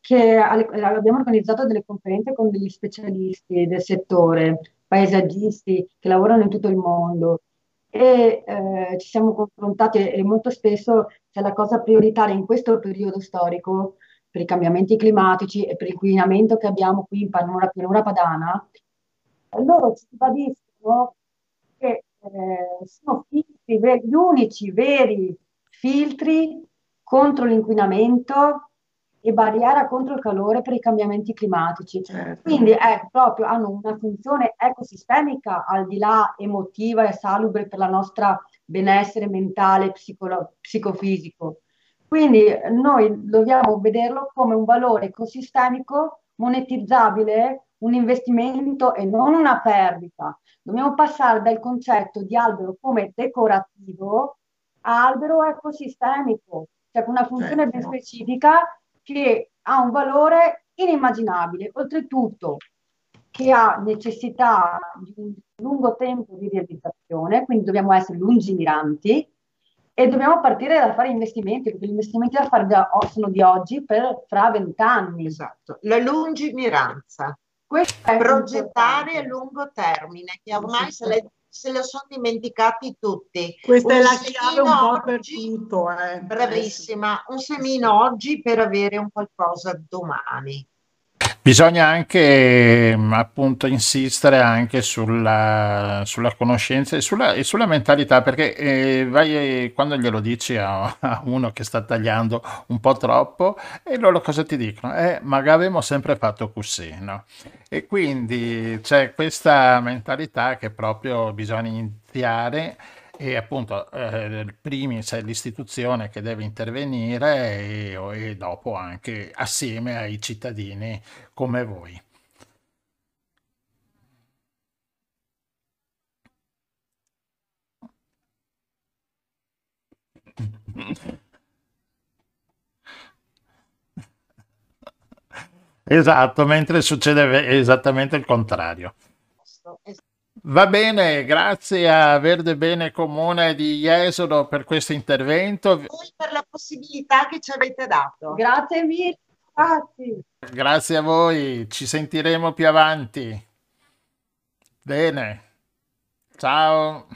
che abbiamo organizzato delle conferenze con degli specialisti del settore, paesaggisti che lavorano in tutto il mondo e eh, ci siamo confrontati e molto spesso c'è la cosa prioritaria in questo periodo storico per i cambiamenti climatici e per l'inquinamento che abbiamo qui in pianura, pianura padana. Loro ci ribadiscono che eh, sono filtri, gli unici veri filtri contro l'inquinamento e barriera contro il calore per i cambiamenti climatici. Certo. Quindi ecco, proprio hanno una funzione ecosistemica al di là emotiva e salubre per la nostra benessere mentale psicolo- psicofisico. Quindi noi dobbiamo vederlo come un valore ecosistemico monetizzabile, un investimento e non una perdita. Dobbiamo passare dal concetto di albero come decorativo a albero ecosistemico, cioè con una funzione ben Certo. specifica che ha un valore inimmaginabile. Oltretutto, che ha necessità di un lungo tempo di realizzazione, quindi dobbiamo essere lungimiranti e dobbiamo partire da fare investimenti, perché gli investimenti da fare da- sono di oggi per fra vent'anni. Esatto. La lungimiranza, Questo è progettare a lungo termine, che ormai Sì, se, le- se lo sono dimenticati tutti. Questa è Un la chiave un po' per oggi, tutto, eh. bravissima, un semino oggi per avere un qualcosa domani. Bisogna anche mh, appunto insistere anche sulla, sulla conoscenza e sulla, e sulla mentalità, perché eh, vai, quando glielo dici a, <laughs> a uno che sta tagliando un po' troppo, e loro cosa ti dicono? Eh, ma avevamo sempre fatto così, no? E quindi c'è questa mentalità che proprio bisogna iniziare e appunto eh, primi c'è l'istituzione che deve intervenire e, e dopo anche assieme ai cittadini come voi. <laughs> Esatto, mentre succede esattamente il contrario. Va bene, grazie a Verde Bene Comune di Jesolo per questo intervento. Voi per la possibilità che ci avete dato. Grazie mille, grazie. Grazie a voi, ci sentiremo più avanti. Bene, ciao.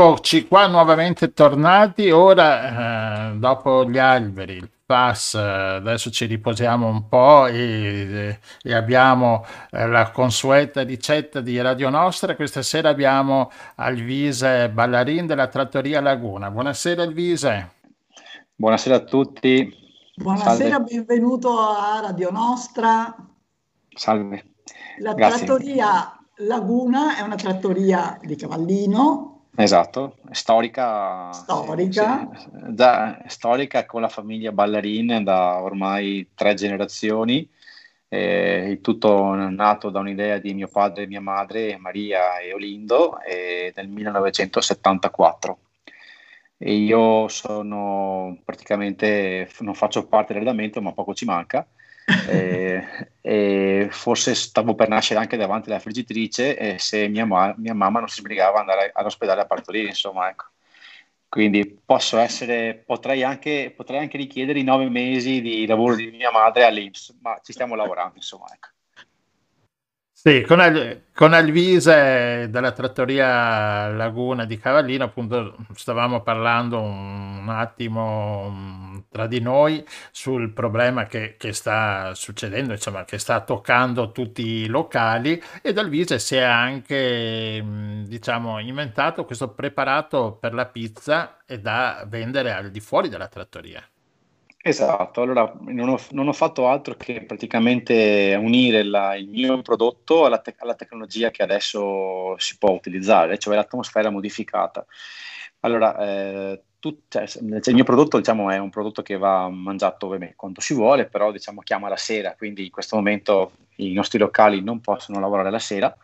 Eccoci qua nuovamente tornati, ora eh, dopo gli alberi, il pass, eh, adesso ci riposiamo un po' e, e abbiamo eh, la consueta ricetta di Radio Nostra, questa sera abbiamo Alvise Ballarin della Trattoria Laguna. Buonasera Alvise. Buonasera a tutti. Buonasera, Salve. benvenuto a Radio Nostra. Salve. La Grazie. Trattoria Laguna è una trattoria di Cavallino Esatto, storica, storica. Sì, da, storica con la famiglia Ballarin da ormai tre generazioni, eh, tutto nato da un'idea di mio padre e mia madre, Maria e Olindo, eh, nel 1974. E io sono praticamente, non faccio parte dell'arredamento, ma poco ci manca <laughs> e, e, forse stavo per nascere anche davanti alla friggitrice e se mia, ma- mia mamma non si sbrigava ad andare all'ospedale a partorire, insomma, ecco. Quindi posso essere, potrei anche, potrei anche richiedere i nove mesi di lavoro di mia madre all'Inps, ma ci stiamo lavorando, insomma, ecco. Sì, con, Al- con Alvise della trattoria Laguna di Cavallino, appunto, stavamo parlando un, attimo um, tra di noi sul problema che, che, sta succedendo, insomma, che sta toccando tutti i locali ed Alvise si è anche, diciamo, inventato questo preparato per la pizza e da vendere al di fuori della trattoria. Esatto, allora non ho, non ho, fatto altro che praticamente unire la, il mio prodotto alla, te- alla, tecnologia che adesso si può utilizzare, cioè l'atmosfera modificata. Allora, eh, tut- cioè, il mio prodotto diciamo, è un prodotto che va mangiato ovviamente quando si vuole, però diciamo, chiama la sera, quindi in questo momento i nostri locali non possono lavorare la sera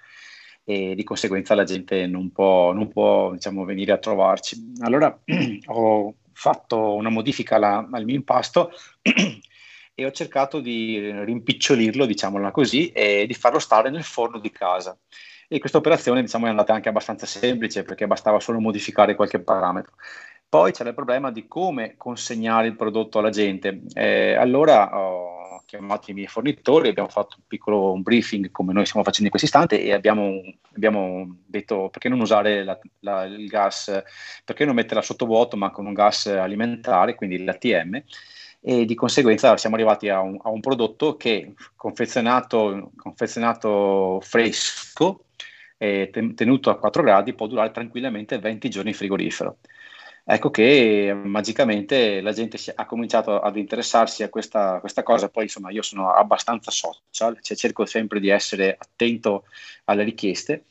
e di conseguenza la gente non può, non può diciamo, venire a trovarci. Allora <clears throat> ho fatto una modifica alla, al mio impasto <clears throat> e ho cercato di rimpicciolirlo, diciamola così, e di farlo stare nel forno di casa. E questa operazione diciamo, è andata anche abbastanza semplice perché bastava solo modificare qualche parametro. Poi c'era il problema di come consegnare il prodotto alla gente. Eh, allora ho chiamato i miei fornitori, abbiamo fatto un piccolo un briefing come noi stiamo facendo in questo istante e abbiamo, abbiamo detto perché non usare la, la, il gas, perché non metterla sotto vuoto ma con un gas alimentare, quindi l'ATM e di conseguenza siamo arrivati a un, a un prodotto che confezionato, confezionato fresco e tenuto a 4 gradi può durare tranquillamente 20 giorni in frigorifero. Ecco che magicamente la gente ha cominciato ad interessarsi a questa, questa cosa, poi insomma io sono abbastanza social, cioè cerco sempre di essere attento alle richieste.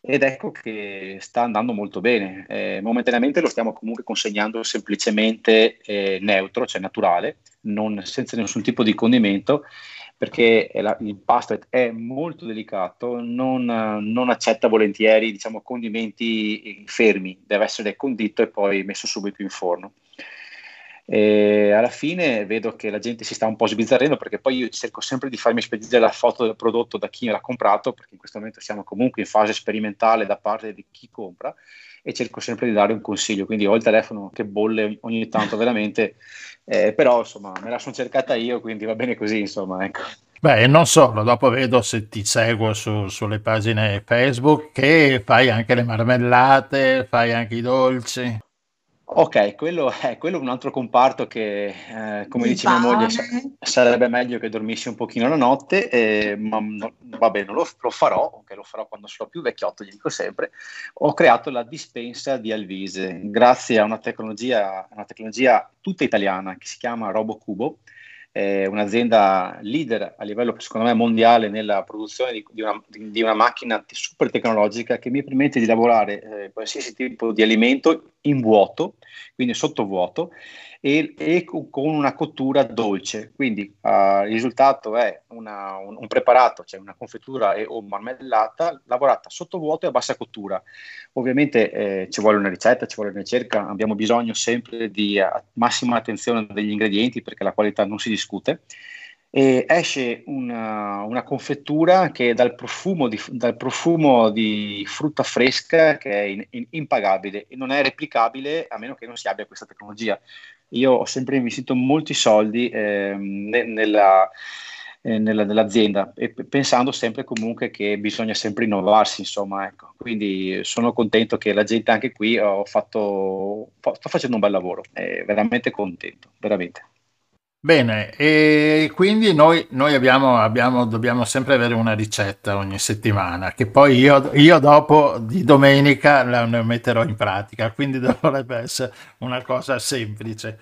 Ed ecco che sta andando molto bene. Eh, momentaneamente lo stiamo comunque consegnando semplicemente eh, neutro, cioè naturale, non, senza nessun tipo di condimento perché la, il pasto è molto delicato, non, non, accetta volentieri diciamo, condimenti fermi, deve essere condito e poi messo subito in forno. E alla fine vedo che la gente si sta un po' sbizzarrendo perché poi io cerco sempre di farmi spedire la foto del prodotto da chi l'ha comprato perché in questo momento siamo comunque in fase sperimentale da parte di chi compra e cerco sempre di dare un consiglio quindi ho il telefono che bolle ogni tanto veramente <laughs> eh, però insomma me la sono cercata io, quindi va bene così, insomma, ecco. Beh, e non solo, dopo vedo se ti seguo su, sulle pagine Facebook che fai anche le marmellate, fai anche i dolci. Ok, quello è, quello è un altro comparto che, eh, come dice mia moglie, sa- sarebbe meglio che dormissi un pochino la notte, eh, ma no, va bene, lo, lo farò, anche lo farò quando sarò più vecchiotto, gli dico sempre. Ho creato la dispensa di Alvise, grazie a una tecnologia, una tecnologia tutta italiana che si chiama RoboCubo, è un'azienda leader a livello, secondo me, mondiale nella produzione di, di, una, di una, macchina super tecnologica che mi permette di lavorare eh, qualsiasi tipo di alimento in vuoto, quindi sotto vuoto, e, e con una cottura dolce. Quindi uh, il risultato è una, un, un, preparato, cioè una confettura e, o marmellata lavorata sotto vuoto e a bassa cottura. Ovviamente eh, ci vuole una ricetta, ci vuole una ricerca, abbiamo bisogno sempre di uh, massima attenzione degli ingredienti perché la qualità non si discute e esce una, una, confettura che dal profumo, di, dal profumo di frutta fresca che è in, in, impagabile e non è replicabile a meno che non si abbia questa tecnologia. Io ho sempre investito molti soldi eh, ne, nella, eh, nella, nell'azienda e pensando sempre comunque che bisogna sempre innovarsi, insomma, ecco. Quindi sono contento che la gente anche qui ho fatto, sto facendo un bel lavoro, è veramente contento, veramente. Bene, e quindi noi, noi abbiamo, abbiamo, dobbiamo sempre avere una ricetta ogni settimana, che poi io, io dopo di domenica la metterò in pratica, quindi <laughs> dovrebbe essere una cosa semplice.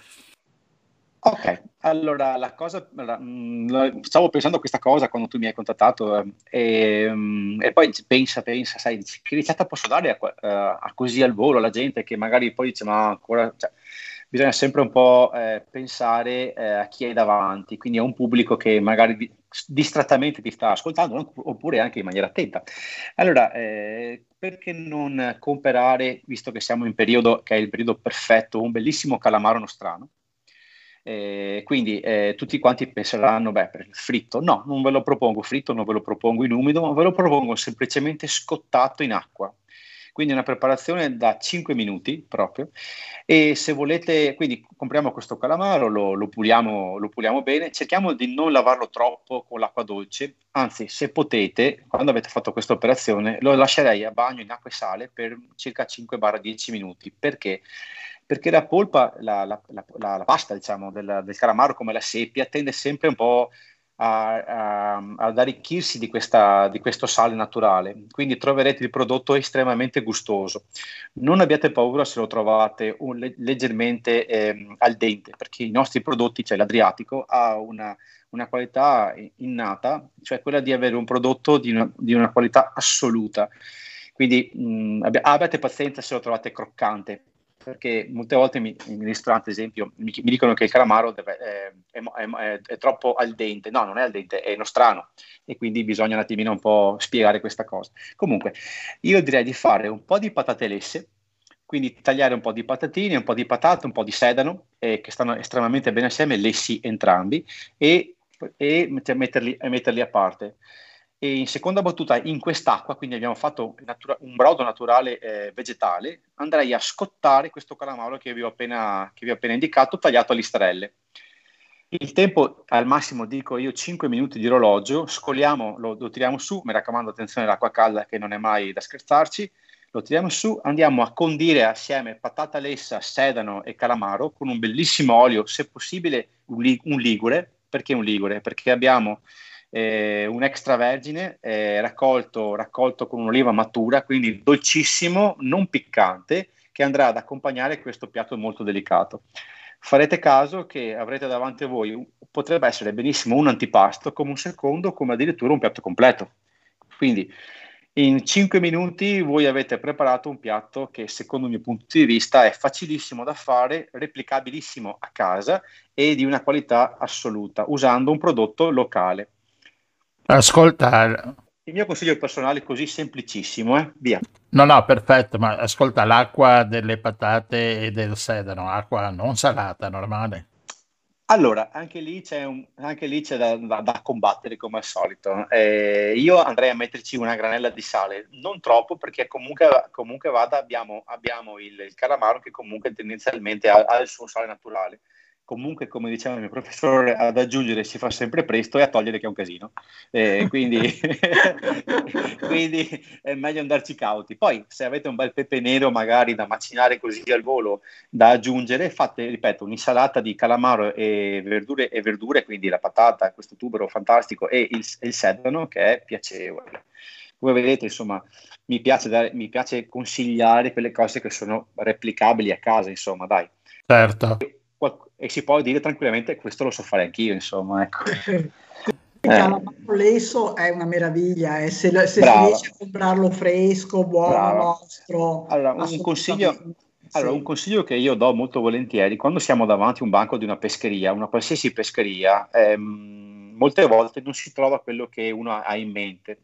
Ok, allora la cosa, mm, stavo pensando a questa cosa quando tu mi hai contattato eh, e, mm, e, poi pensa, pensa, sai, che ricetta posso dare a, a, a, così al volo alla gente che magari poi dice ma ancora... Cioè, bisogna sempre un po' eh, pensare eh, a chi hai davanti, quindi a un pubblico che magari di, distrattamente ti sta ascoltando oppure anche in maniera attenta. Allora, eh, perché non comprare, visto che siamo in periodo che è il periodo perfetto, un bellissimo calamaro nostrano? Eh, quindi eh, tutti quanti penseranno, beh, per il fritto. No, non ve lo propongo fritto, non ve lo propongo in umido, ma ve lo propongo semplicemente scottato in acqua quindi una preparazione da 5 minuti proprio. E se volete, quindi compriamo questo calamaro, lo, lo, puliamo, lo puliamo bene, cerchiamo di non lavarlo troppo con l'acqua dolce, anzi se potete, quando avete fatto questa operazione, lo lascerei a bagno in acqua e sale per circa 5-10 minuti, perché? Perché la polpa, la, la, la, la pasta diciamo, del, del calamaro come la seppia tende sempre un po' a, a, ad arricchirsi di, questa, di, questo sale naturale, quindi troverete il prodotto estremamente gustoso. Non abbiate paura se lo trovate un, leggermente eh, al dente, perché i nostri prodotti, cioè l'Adriatico, ha una, una qualità innata, cioè quella di avere un prodotto di una, di una qualità assoluta. Quindi mh, abbiate pazienza se lo trovate croccante, perché molte volte mi, in ristorante, ad esempio, mi, mi, dicono che il calamaro deve, è, è, è, è, troppo al dente. No, non è al dente, è nostrano e quindi bisogna un attimino un po' spiegare questa cosa. Comunque, io direi di fare un po' di patate lesse, quindi tagliare un po' di patatine, un po' di patate, un po' di sedano, eh, che stanno estremamente bene assieme, lessi entrambi, e, e metterli, metterli a parte. E in seconda battuta, in quest'acqua, quindi abbiamo fatto natura- un brodo naturale eh, vegetale, andrei a scottare questo calamaro che vi, ho appena, che vi ho appena indicato, tagliato a listarelle. Il tempo al massimo dico io 5 minuti di orologio, scoliamo, lo, lo tiriamo su, mi raccomando attenzione all'acqua calda che non è mai da scherzarci, lo tiriamo su, andiamo a condire assieme patata lessa, sedano e calamaro con un bellissimo olio, se possibile un, li- un ligure, perché un ligure? Perché abbiamo eh, un extravergine eh, raccolto, raccolto con un'oliva matura, quindi dolcissimo, non piccante, che andrà ad accompagnare questo piatto molto delicato. Farete caso che avrete davanti a voi, potrebbe essere benissimo un antipasto, come un secondo, come addirittura un piatto completo. Quindi in 5 minuti voi avete preparato un piatto che secondo il mio punto di vista è facilissimo da fare, replicabilissimo a casa e di una qualità assoluta, usando un prodotto locale. Ascolta, Il mio consiglio personale è così semplicissimo, eh? Via. no, no, perfetto, ma ascolta, l'acqua delle patate e del sedano, acqua non salata, normale. Allora, anche lì c'è, un- anche lì c'è da, da- da combattere come al solito. Eh, io andrei a metterci una granella di sale, non troppo perché comunque, comunque vada, abbiamo, abbiamo il, il calamaro che comunque tendenzialmente ha, ha il suo sale naturale comunque, come diceva il mio professore, ad aggiungere si fa sempre presto e a togliere che è un casino. Eh, quindi, <laughs> quindi, è meglio andarci cauti. Poi, se avete un bel pepe nero, magari da macinare così al volo, da aggiungere, fate, ripeto, un'insalata di calamaro e verdure, e verdure quindi la patata, questo tubero fantastico e il, il sedano che è piacevole. Come vedete, insomma, mi piace, dare, mi piace consigliare quelle cose che sono replicabili a casa, insomma, dai. Certo e si può dire tranquillamente questo lo so fare anch'io, insomma. Ecco. <laughs> Calamaro lesso è una meraviglia, eh. se, se si riesce a comprarlo fresco, buono, Brava. nostro. Allora, un consiglio, allora, un consiglio che io do molto volentieri, quando siamo davanti a un banco di una pescheria, una qualsiasi pescheria, ehm, molte volte non si trova quello che uno ha in mente.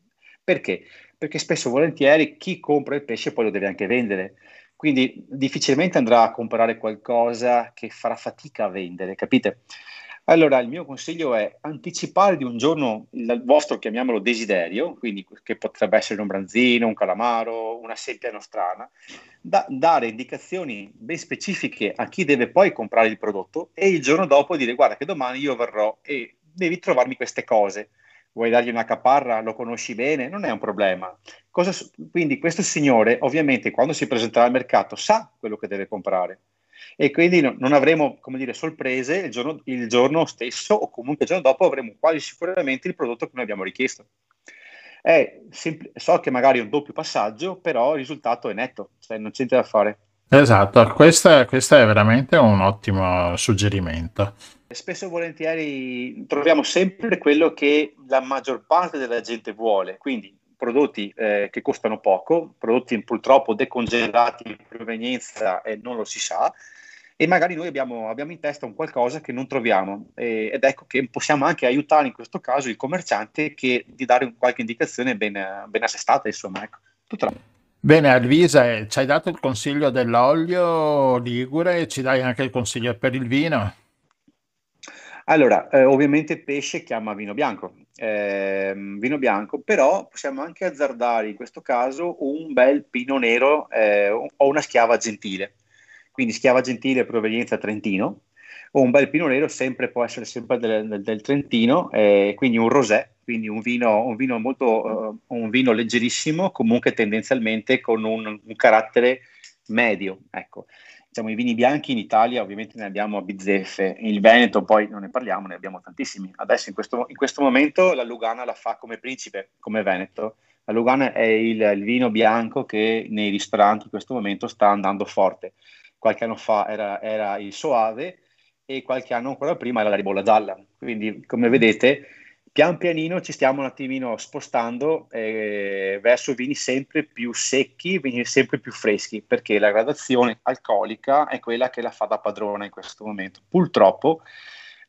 Perché? Perché spesso volentieri chi compra il pesce poi lo deve anche vendere. Quindi difficilmente andrà a comprare qualcosa che farà fatica a vendere, capite? Allora il mio consiglio è anticipare di un giorno il vostro, chiamiamolo desiderio, quindi che potrebbe essere un branzino, un calamaro, una seppia nostrana, da, dare indicazioni ben specifiche a chi deve poi comprare il prodotto e il giorno dopo dire guarda che domani io verrò e devi trovarmi queste cose. Vuoi dargli una caparra? Lo conosci bene? Non è un problema. Cosa, quindi questo signore, ovviamente, quando si presenterà al mercato, sa quello che deve comprare e quindi no, non avremo come dire, sorprese il giorno, il giorno, stesso o comunque il giorno dopo avremo quasi sicuramente il prodotto che noi abbiamo richiesto. Sempl- so che magari è un doppio passaggio, però il risultato è netto, cioè non c'è niente da fare. Esatto, questo, questo è veramente un ottimo suggerimento. Spesso e volentieri troviamo sempre quello che la maggior parte della gente vuole, quindi prodotti eh, che costano poco, prodotti purtroppo decongelati in provenienza e non lo si sa, e magari noi abbiamo, abbiamo, in testa un qualcosa che non troviamo e, ed ecco che possiamo anche aiutare in questo caso il commerciante che, di dare qualche indicazione ben, ben assestata, insomma, ecco. Tutto Bene, Alvisa, eh, ci hai dato il consiglio dell'olio ligure, ci dai anche il consiglio per il vino? Allora, eh, ovviamente pesce chiama vino bianco, eh, vino bianco, però possiamo anche azzardare in questo caso un bel pino nero eh, o una schiava gentile quindi schiava gentile provenienza Trentino, o un bel pino nero sempre può essere sempre del, del, del Trentino, eh, quindi un rosé, quindi un vino, un vino molto, uh, un vino leggerissimo, comunque tendenzialmente con un, un carattere medio, ecco. Diciamo, i vini bianchi in Italia ovviamente ne abbiamo a bizzeffe, il Veneto poi non ne parliamo, ne abbiamo tantissimi. Adesso in questo, in questo momento la Lugana la fa come principe, come Veneto. La Lugana è il, il vino bianco che nei ristoranti in questo momento sta andando forte qualche anno fa era, era il Soave e qualche anno ancora prima era la ribolla gialla. Quindi, come vedete, pian pianino ci stiamo un attimino spostando eh, verso vini sempre più secchi, vini sempre più freschi, perché la gradazione alcolica è quella che la fa da padrona in questo momento. Purtroppo,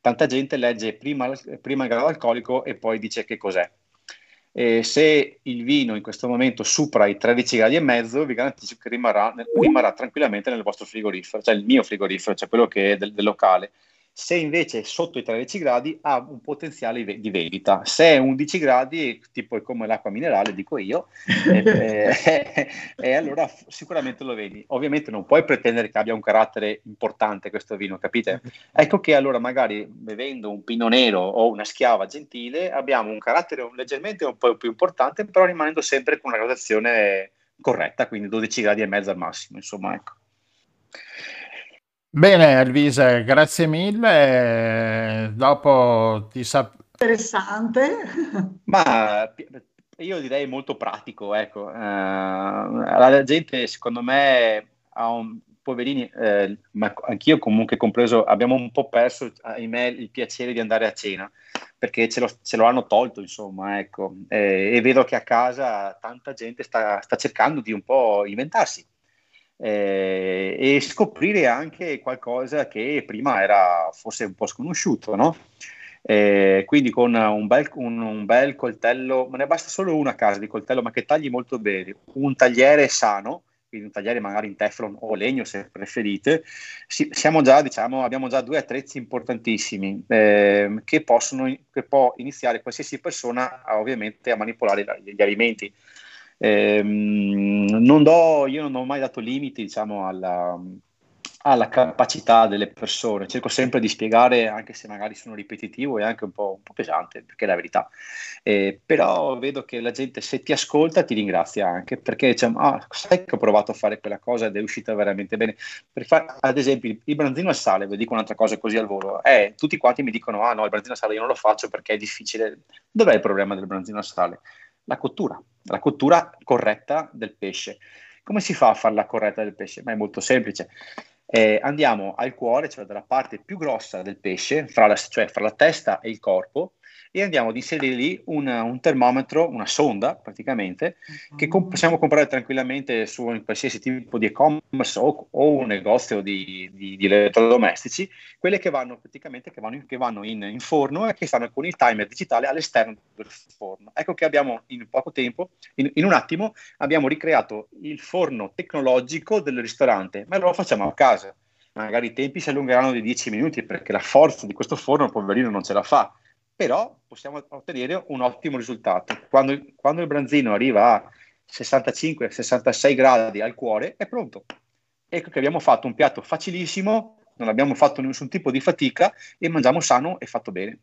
tanta gente legge prima, prima il grado alcolico e poi dice che cos'è. E se il vino in questo momento supera i 13 gradi e mezzo, vi garantisco che rimarrà, rimarrà tranquillamente nel vostro frigorifero, cioè il mio frigorifero, cioè quello che è del, del locale. Se invece è sotto i 13 gradi ha un potenziale di vendita. Se è 11 gradi, tipo è come l'acqua minerale, dico io, e, e, e, allora sicuramente lo vedi. Ovviamente non puoi pretendere che abbia un carattere importante questo vino, capite? Ecco che allora magari bevendo un pino nero o una schiava gentile abbiamo un carattere leggermente un po' più importante, però rimanendo sempre con una gradazione corretta, quindi 12 gradi e mezzo al massimo, insomma, ecco. Bene, Elvisa, grazie mille. Dopo ti sap- Interessante. Ma io direi molto pratico, ecco. Uh, la gente, secondo me, ha un, poverini, eh, ma anch'io comunque compreso, abbiamo un po' perso, ahimè, il piacere di andare a cena, perché ce lo, ce lo hanno tolto, insomma, ecco. Eh, e vedo che a casa tanta gente sta, sta cercando di un po' inventarsi eh, e scoprire anche qualcosa che prima era forse un po' sconosciuto, no? Eh, quindi con un bel, un, un bel, coltello, ma ne basta solo una casa di coltello, ma che tagli molto bene, un tagliere sano, quindi un tagliere magari in teflon o legno se preferite, si, già, diciamo, abbiamo già due attrezzi importantissimi eh, che, possono, che può iniziare qualsiasi persona a, ovviamente a manipolare gli alimenti. Eh, non do, io non ho mai dato limiti diciamo, alla, alla, capacità delle persone, cerco sempre di spiegare, anche se magari sono ripetitivo e anche un po', un po pesante, perché è la verità. Eh, però vedo che la gente, se ti ascolta, ti ringrazia anche, perché diciamo, ah, sai che ho provato a fare quella cosa ed è uscita veramente bene. Per fare, ad esempio, il branzino al sale, vi dico un'altra cosa così al volo, eh, tutti quanti mi dicono, ah no, il branzino al sale io non lo faccio perché è difficile. Dov'è il problema del branzino al sale? La cottura la cottura corretta del pesce. Come si fa a fare la corretta del pesce? Ma è molto semplice. Eh, andiamo al cuore, cioè dalla parte più grossa del pesce, fra la, cioè fra la testa e il corpo, e andiamo ad inserire lì un, un termometro, una sonda praticamente, uh-huh. che com- possiamo comprare tranquillamente su un qualsiasi tipo di e-commerce o, o un negozio di, di, di, elettrodomestici, quelle che vanno praticamente che vanno, che vanno in, in, forno e che stanno con il timer digitale all'esterno del forno. Ecco che abbiamo in poco tempo, in, in un attimo, abbiamo ricreato il forno tecnologico del ristorante, ma lo facciamo a casa magari i tempi si allungheranno di 10 minuti perché la forza di questo forno, poverino, non ce la fa però possiamo ottenere un ottimo risultato. Quando, quando il branzino arriva a 65-66 gradi al cuore, è pronto. Ecco che abbiamo fatto un piatto facilissimo, non abbiamo fatto nessun tipo di fatica e mangiamo sano e fatto bene.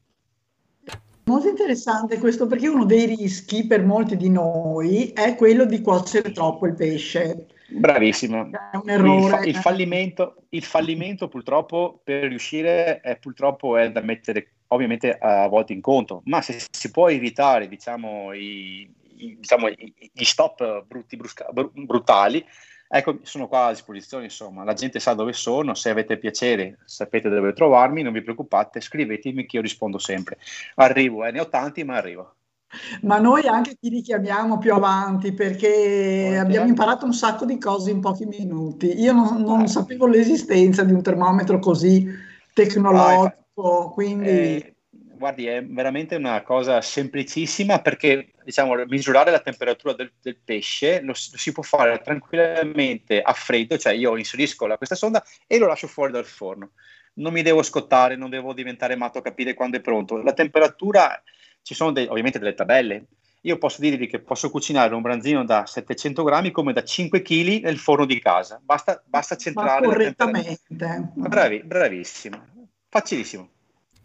molto interessante questo perché uno dei rischi per molti di noi è quello di cuocere troppo il pesce. Bravissimo. È un errore. Il, fa- il fallimento, il fallimento purtroppo per riuscire è, purtroppo è da mettere ovviamente a volte in conto, ma se si può evitare diciamo, i, i, diciamo, gli stop brutti, brusca, brutali, ecco, sono qua a disposizione, insomma, la gente sa dove sono, se avete piacere sapete dove trovarmi, non vi preoccupate, scrivetemi che io rispondo sempre. Arrivo, eh, ne ho tanti, ma arrivo. Ma noi anche ti richiamiamo più avanti perché abbiamo imparato un sacco di cose in pochi minuti. Io non, non eh. sapevo l'esistenza di un termometro così tecnologico, quindi... Eh, guardi, è veramente una cosa semplicissima perché diciamo, misurare la temperatura del, del pesce lo, lo, si può fare tranquillamente a freddo, cioè io inserisco la, questa sonda e lo lascio fuori dal forno. Non mi devo scottare, non devo diventare matto a capire quando è pronto. La temperatura ci sono dei, ovviamente delle tabelle. Io posso dirvi che posso cucinare un branzino da 700 grammi come da 5 kg nel forno di casa. Basta, basta centrare. Ma correttamente. Bravi, bravissimo. Facilissimo.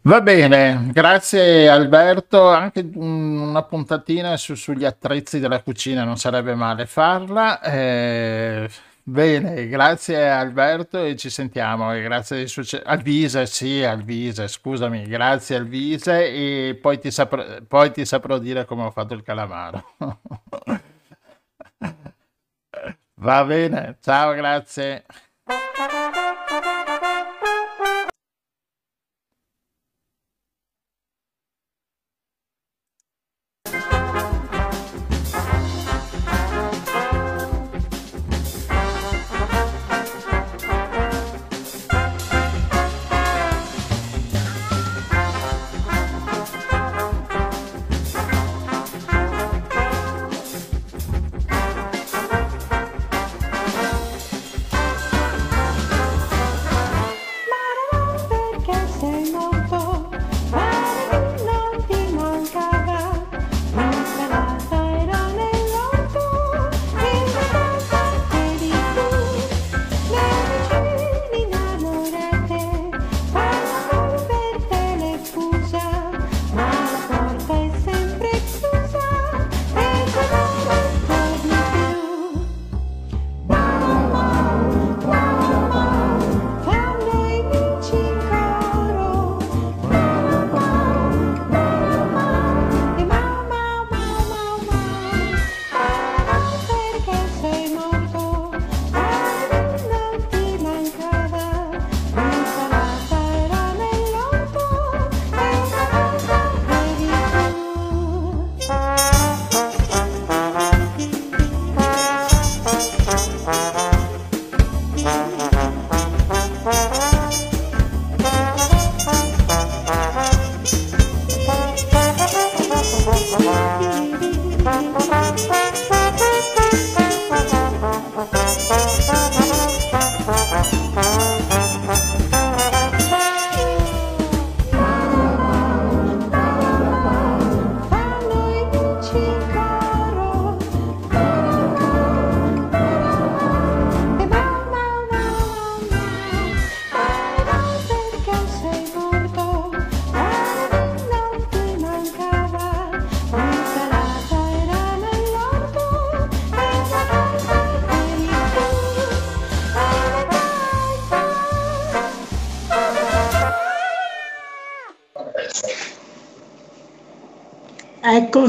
Va bene, grazie Alberto. Anche una puntatina su, sugli attrezzi della cucina non sarebbe male farla. Eh, Bene, grazie Alberto e ci sentiamo. E grazie succe- Alvise, sì, Alvise, scusami, grazie Alvise e poi ti, saprò, poi ti saprò dire come ho fatto il calamaro. <laughs> Va bene, ciao, grazie.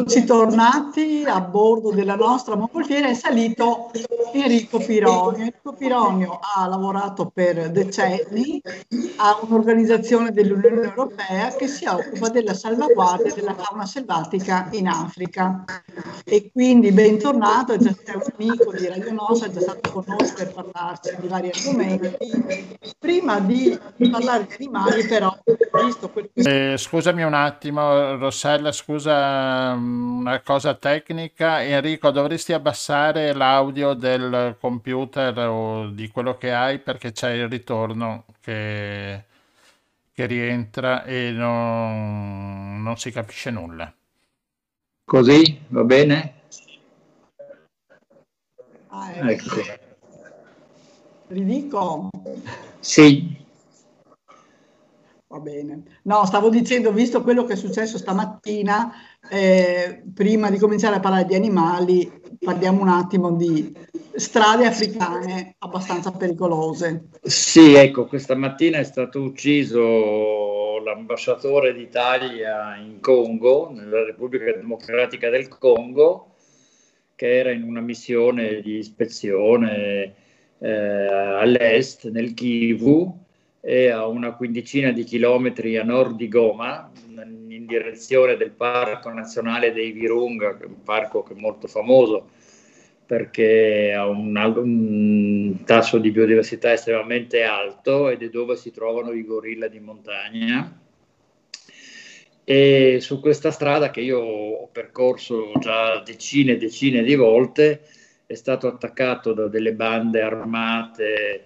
Eccoci tornati a bordo della nostra mongolfiera, è salito Enrico Pironio. Enrico Pironio ha lavorato per decenni a un'organizzazione dell'Unione Europea che si occupa della salvaguardia della fauna selvatica in Africa. E quindi bentornato, già un amico di Radio Nostra, è già stato con noi per parlarci di vari argomenti. Prima di parlare di animali però, visto quel. Eh, scusami un attimo, Rossella, scusa una cosa tecnica. Enrico, dovresti abbassare l'audio del computer o di quello che hai perché c'è il ritorno che, che rientra e non, non si capisce nulla. Così va bene? Ah, ecco. ecco. Ridico? Sì. Va bene. No, stavo dicendo, visto quello che è successo stamattina, eh, prima di cominciare a parlare di animali, parliamo un attimo di strade africane abbastanza pericolose. Sì, ecco, questa mattina è stato ucciso l'ambasciatore d'Italia in Congo, nella Repubblica Democratica del Congo, che era in una missione di ispezione eh, all'est, nel Kivu, e a una quindicina di chilometri a nord di Goma, in direzione del Parco Nazionale dei Virunga, un parco che è molto famoso perché ha un, un, tasso di biodiversità estremamente alto ed è dove si trovano i gorilla di montagna. E su questa strada che io ho percorso già decine e decine di volte è stato attaccato da delle bande armate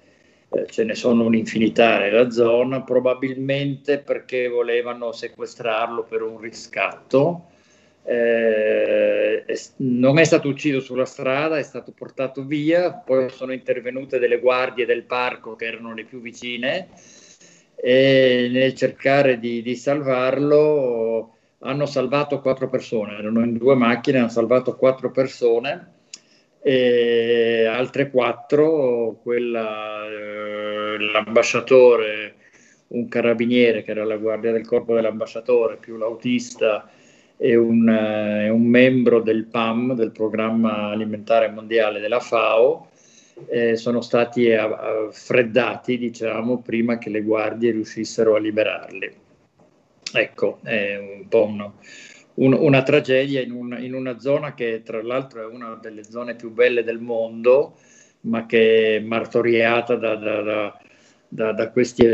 eh, ce ne sono un'infinità nella zona, probabilmente perché volevano sequestrarlo per un riscatto. Eh, non è stato ucciso sulla strada, è stato portato via, poi sono intervenute delle guardie del parco che erano le più vicine e nel cercare di, di salvarlo hanno salvato quattro persone, erano in due macchine, hanno salvato quattro persone e altre quattro, quella, eh, l'ambasciatore, un carabiniere che era la guardia del corpo dell'ambasciatore, più l'autista e un, eh, un membro del PAM, del Programma Alimentare Mondiale della FAO, eh, sono stati freddati, diciamo, prima che le guardie riuscissero a liberarli. Ecco, è un po' uno, un, una tragedia in, un, in, una zona che tra l'altro è una delle zone più belle del mondo, ma che è martoriata da, da, da, da questi,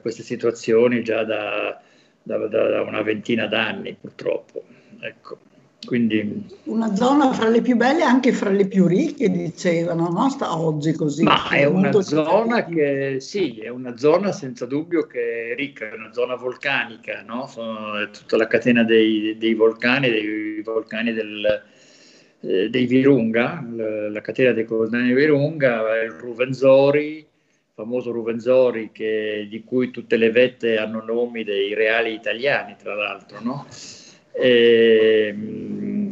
queste situazioni già da, una ventina d'anni purtroppo. Ecco. Quindi, una zona fra le più belle e anche fra le più ricche, dicevano, no? Sta oggi così. Ma è una zona che, sì, è una zona senza dubbio che è ricca, è una zona vulcanica, no? Sono, è tutta la catena dei, dei vulcani, dei vulcani del, eh, dei Virunga, la, la, catena dei vulcani Virunga, il Ruvenzori, il famoso Ruvenzori che, di cui tutte le vette hanno nomi dei reali italiani, tra l'altro, no? Eh,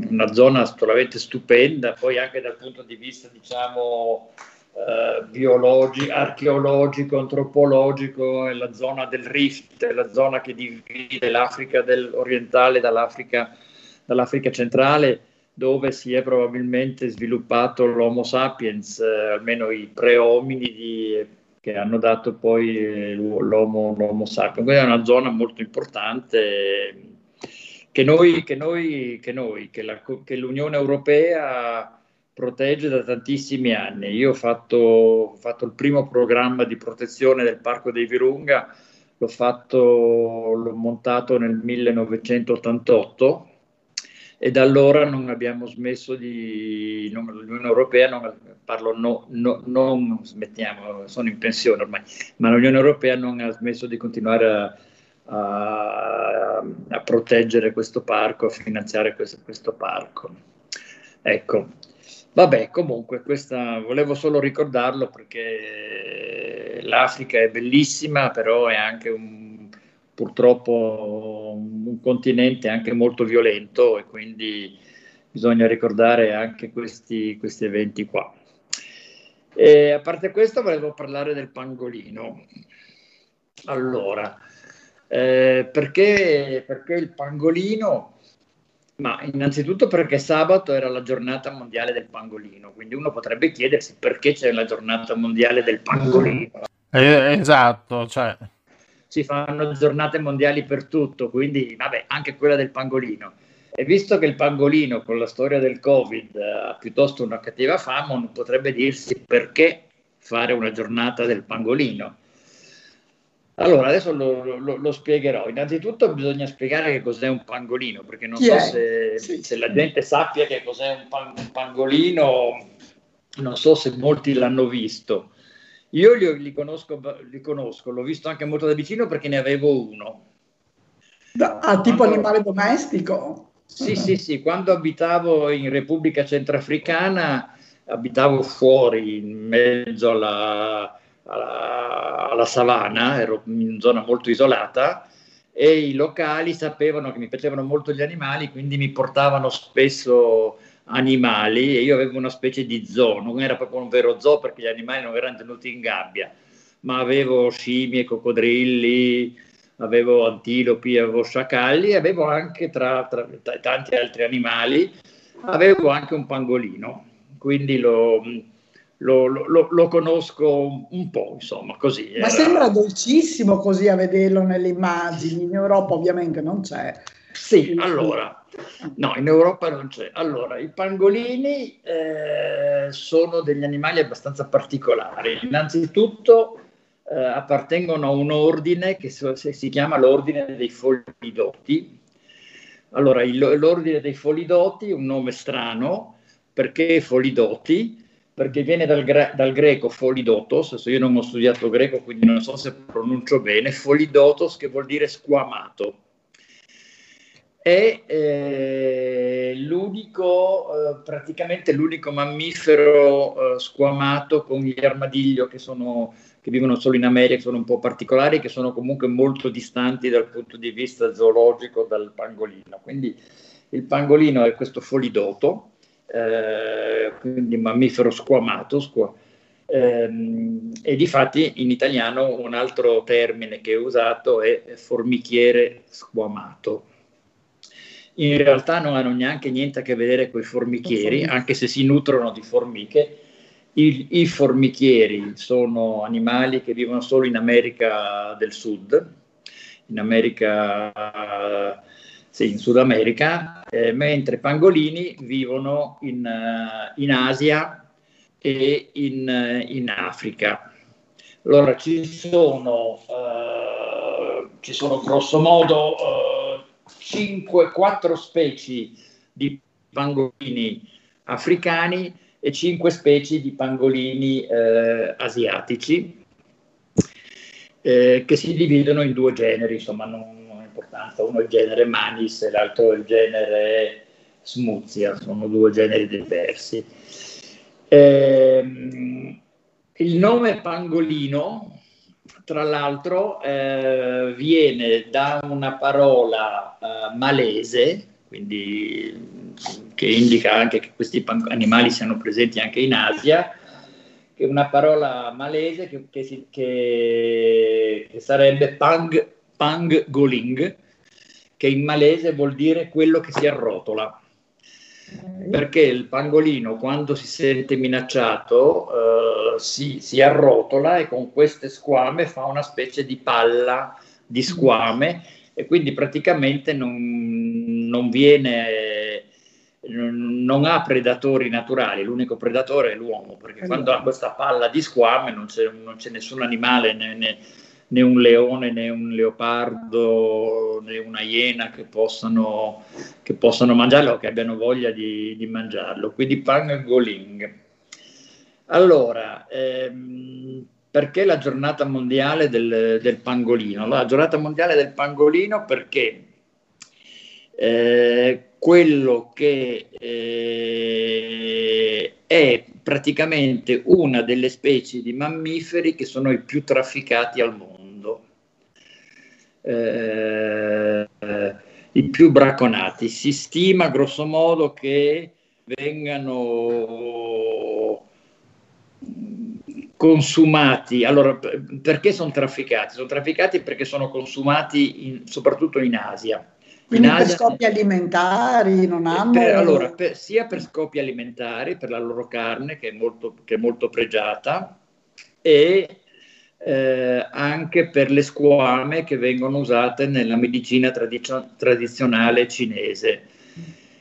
una zona assolutamente stupenda, poi anche dal punto di vista diciamo eh, biologico, archeologico, antropologico, è la zona del Rift, è la zona che divide l'Africa orientale dall'Africa, dall'Africa centrale dove si è probabilmente sviluppato l'Homo sapiens, eh, almeno i pre-ominidi che hanno dato poi eh, l'Homo, l'homo sapiens. Quindi è una zona molto importante che, noi, che, noi, che, noi, che, la, che l'Unione Europea protegge da tantissimi anni. Io ho fatto, ho fatto, il primo programma di protezione del Parco dei Virunga, l'ho, fatto, l'ho montato nel 1988 e da allora non abbiamo smesso di, non, l'Unione Europea, non, parlo no, no, non smettiamo, sono in pensione ormai, ma l'Unione Europea non ha smesso di continuare a a, a proteggere questo parco, a finanziare questo, questo parco. Ecco, Vabbè, comunque, questa, volevo solo ricordarlo perché l'Africa è bellissima, però è anche un, purtroppo un continente anche molto violento e quindi bisogna ricordare anche questi, questi eventi qua. E a parte questo, volevo parlare del pangolino. Allora, eh, perché, perché il pangolino? Ma innanzitutto perché sabato era la giornata mondiale del pangolino, quindi uno potrebbe chiedersi perché c'è la giornata mondiale del pangolino. Eh, esatto, cioè. Si fanno giornate mondiali per tutto, quindi vabbè, anche quella del pangolino. E visto che il pangolino con la storia del Covid ha piuttosto una cattiva fama, uno potrebbe dirsi perché fare una giornata del pangolino allora, adesso lo, lo, lo, spiegherò. Innanzitutto bisogna spiegare che cos'è un pangolino, perché non Chi so se, sì. se, la gente sappia che cos'è un, pan, un, pangolino, non so se molti l'hanno visto. Io li, li, conosco, li, conosco, l'ho visto anche molto da vicino perché ne avevo uno. Da, ah, tipo quando, animale domestico? Sì, sì, sì. Quando abitavo in Repubblica Centrafricana, abitavo fuori, in mezzo alla alla, alla savana, ero in zona molto isolata e i locali sapevano che mi piacevano molto gli animali, quindi mi portavano spesso animali e io avevo una specie di zoo, non era proprio un vero zoo perché gli animali non erano tenuti in gabbia, ma avevo scimmie, coccodrilli, avevo antilopi, avevo sciacalli, avevo anche tra, tra tanti altri animali, avevo anche un pangolino, quindi lo, lo, lo, lo, conosco un po', insomma, così. Ma era... sembra dolcissimo così a vederlo nelle immagini, in Europa ovviamente non c'è. Sì, allora, no, in Europa non c'è. Allora, i pangolini eh, sono degli animali abbastanza particolari. Innanzitutto eh, appartengono a un ordine che si chiama l'ordine dei folidoti. Allora, il, l'ordine dei folidoti è un nome strano, perché folidoti? Perché viene dal, dal, greco folidotos, adesso io non ho studiato greco, quindi non so se pronuncio bene, folidotos che vuol dire squamato è eh, l'unico, eh, praticamente l'unico mammifero eh, squamato con gli armadillo che, sono, che vivono solo in America, sono un po' particolari, che sono comunque molto distanti dal punto di vista zoologico dal pangolino. Quindi il pangolino è questo folidoto, eh, quindi mammifero squamato, squa, ehm, e difatti in italiano un altro termine che è usato è formichiere squamato in realtà non hanno neanche niente a che vedere con i formichieri, anche se si nutrono di formiche. I, I, formichieri sono animali che vivono solo in America del Sud, in America, sì, in Sud America, eh, mentre pangolini vivono in, uh, in Asia e in, uh, in, Africa. Allora ci sono, uh, ci sono grosso modo 5, 4 specie di pangolini africani e 5 specie di pangolini asiatici eh, che si dividono in due generi, insomma non, importanza, uno è il genere Manis e l'altro è il genere Smuzia, sono due generi diversi. Eh, il nome pangolino tra l'altro eh, viene da una parola eh, malese, quindi che indica anche che questi animali siano presenti anche in Asia, che è una parola malese che, che, che sarebbe pang, pang goling, che in malese vuol dire quello che si arrotola. Perché il pangolino quando si sente minacciato eh, si, si, arrotola e con queste squame fa una specie di palla di squame e quindi praticamente non, non viene non ha predatori naturali, l'unico predatore è l'uomo, perché quando ha questa palla di squame non c'è, non c'è nessun animale né, né, né un leone né un leopardo né una iena che possano, che possano mangiarlo o che abbiano voglia di, di mangiarlo. Quindi pangoling. Allora, ehm, perché la giornata mondiale del, del pangolino? La giornata mondiale del pangolino perché eh, quello che eh, è praticamente una delle specie di mammiferi che sono i più trafficati al mondo eh, i più braconati. Si stima grosso modo che vengano consumati. Allora, perché sono trafficati? Sono trafficati perché sono consumati in, soprattutto in Asia. Quindi in per scopi alimentari non hanno... Per, allora, per, sia per scopi alimentari, per la loro carne che è molto, che è molto pregiata, e eh, anche per le squame che vengono usate nella medicina tradizio- tradizionale cinese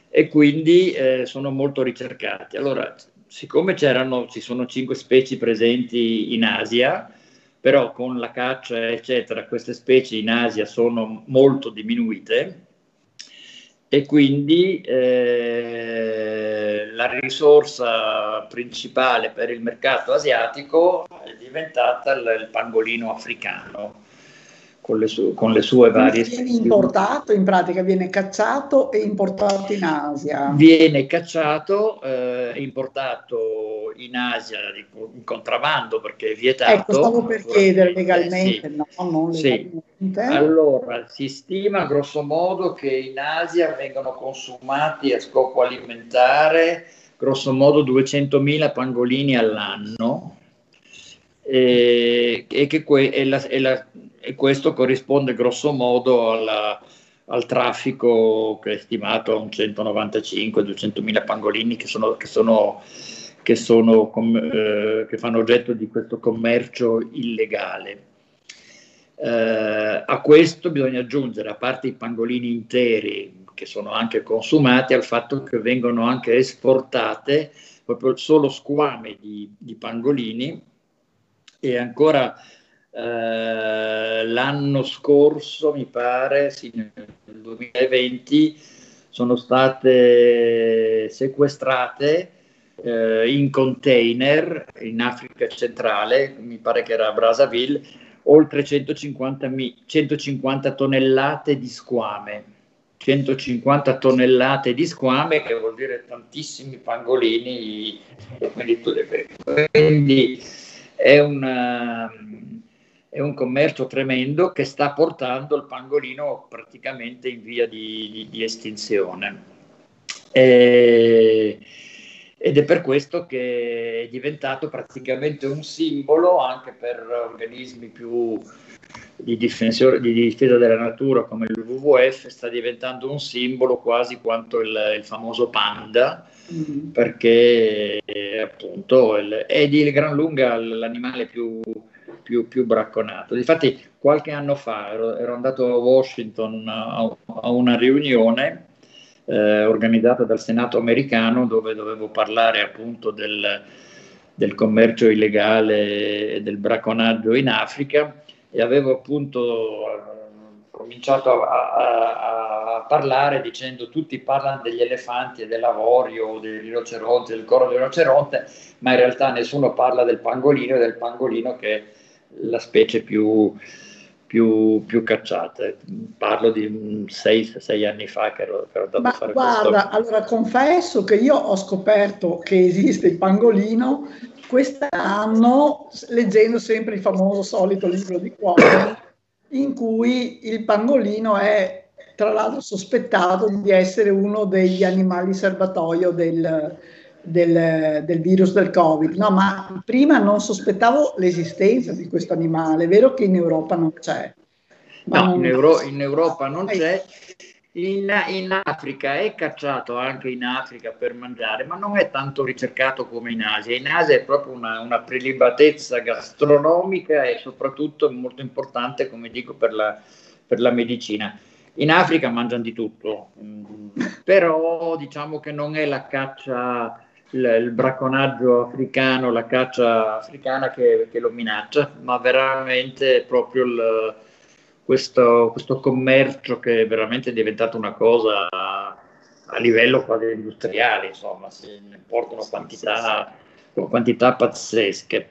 e quindi eh, sono molto ricercati. Allora, siccome c'erano, ci sono cinque specie presenti in Asia, però con la caccia, eccetera, queste specie in Asia sono molto diminuite e quindi eh, la risorsa principale per il mercato asiatico è diventata il, il pangolino africano con le, su, con le sue varie viene importato in pratica viene cacciato e importato in Asia viene cacciato eh, importato in Asia in contrabbando perché è vietato. Ecco, stavo per chiedere legalmente, sì. no, non legalmente. Sì. Allora, si stima grosso modo che in Asia vengano consumati a scopo alimentare grosso modo 200.000 pangolini all'anno e, e che que- e la, e la, e questo corrisponde grosso modo alla, al traffico che è stimato a un 195-200 mila pangolini che, sono, che, sono, che, sono, eh, che fanno oggetto di questo commercio illegale. Eh, a questo bisogna aggiungere, a parte i pangolini interi che sono anche consumati, al fatto che vengono anche esportate proprio solo squame di, di pangolini e ancora eh, l'anno scorso, mi pare, sì, nel 2020, sono state sequestrate eh, in container in Africa centrale, mi pare che era a Brazzaville, oltre 150, 150 tonnellate di squame. 150 tonnellate di squame, che vuol dire tantissimi pangolini, quindi, quindi è una, è un commercio tremendo che sta portando il pangolino praticamente in via di, di, di estinzione. E, ed è per questo che è diventato praticamente un simbolo anche per organismi più di, di difesa della natura come il WWF, sta diventando un simbolo quasi quanto il, il famoso panda, mm-hmm. perché appunto il, è di gran lunga l'animale più più, più bracconato. Infatti qualche anno fa ero, ero andato a Washington a, a una riunione eh, organizzata dal Senato americano dove dovevo parlare appunto del, del commercio illegale e del bracconaggio in Africa e avevo appunto eh, cominciato a, a, a, parlare dicendo tutti parlano degli elefanti e dell'avorio, del rinoceronte, del coro del rinoceronte, ma in realtà nessuno parla del pangolino e del pangolino che la specie più, più, più cacciata. Parlo di sei, sei, anni fa che ero, che ero andato Ma a fare guarda, questo. allora confesso che io ho scoperto che esiste il pangolino quest'anno leggendo sempre il famoso solito libro di Cuomo in cui il pangolino è tra l'altro sospettato di essere uno degli animali serbatoio del, del, del, virus del Covid, no, ma prima non sospettavo l'esistenza di questo animale, è vero che in Europa non c'è. No, non... In, Euro- in, Europa non c'è, in, in, Africa è cacciato anche in Africa per mangiare, ma non è tanto ricercato come in Asia. In Asia è proprio una, una prelibatezza gastronomica e soprattutto molto importante, come dico, per la, per la medicina. In Africa mangiano di tutto, però diciamo che non è la caccia il, il bracconaggio africano, la caccia africana che, che lo minaccia, ma veramente proprio il, questo, questo, commercio che è veramente diventato una cosa a, a livello quasi industriale, insomma, si portano quantità, quantità pazzesche.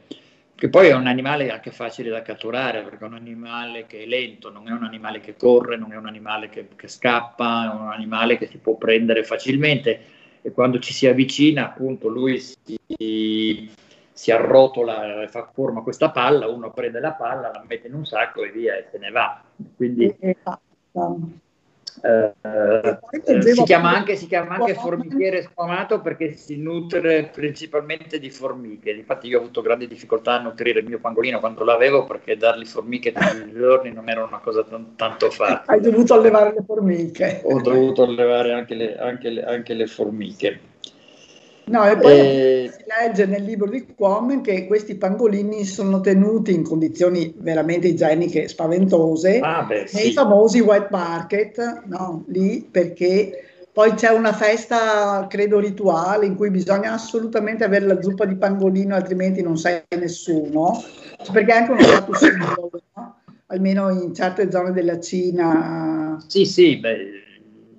Che poi è un animale anche facile da catturare perché è un animale che è lento, non è un animale che corre, non è un animale che, che scappa, è un animale che si può prendere facilmente e quando ci si avvicina appunto lui si, si arrotola, fa forma questa palla, uno prende la palla, la mette in un sacco e via e se ne va. Quindi eh, eh, si, chiama anche, si chiama anche formichiere squamato perché si nutre principalmente di formiche. Infatti, io ho avuto grandi difficoltà a nutrire il mio pangolino quando l'avevo perché dargli formiche tutti i giorni non era una cosa t- tanto facile. Hai dovuto allevare le formiche. Ho dovuto allevare anche le, anche le, anche le formiche. No, e poi e... si legge nel libro di Quom che questi pangolini sono tenuti in condizioni veramente igieniche spaventose ah, beh, nei sì. famosi wet market, no? lì perché poi c'è una festa, credo, rituale in cui bisogna assolutamente avere la zuppa di pangolino, altrimenti non sei nessuno, perché è anche uno status simbolo, no? almeno in certe zone della Cina. Sì, sì, beh,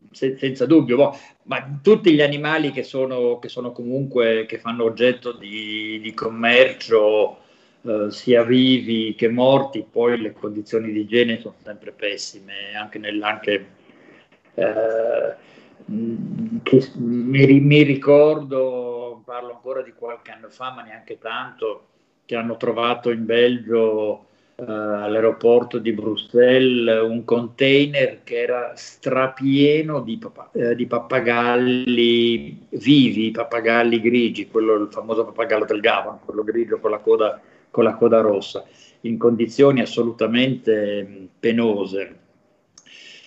se, senza dubbio. Boh, ma tutti gli animali che sono, che sono comunque, che fanno oggetto di, di commercio, eh, sia vivi che morti, poi le condizioni di igiene sono sempre pessime, anche, nel, anche eh, mi, mi, ricordo parlo ancora di qualche anno fa, ma neanche tanto, che hanno trovato in Belgio eh, all'aeroporto di Bruxelles un container che era strapieno di, papa- eh, di pappagalli vivi, pappagalli grigi, quello il famoso pappagallo del Gabon, quello grigio con la coda, con la coda rossa, in condizioni assolutamente mh, penose.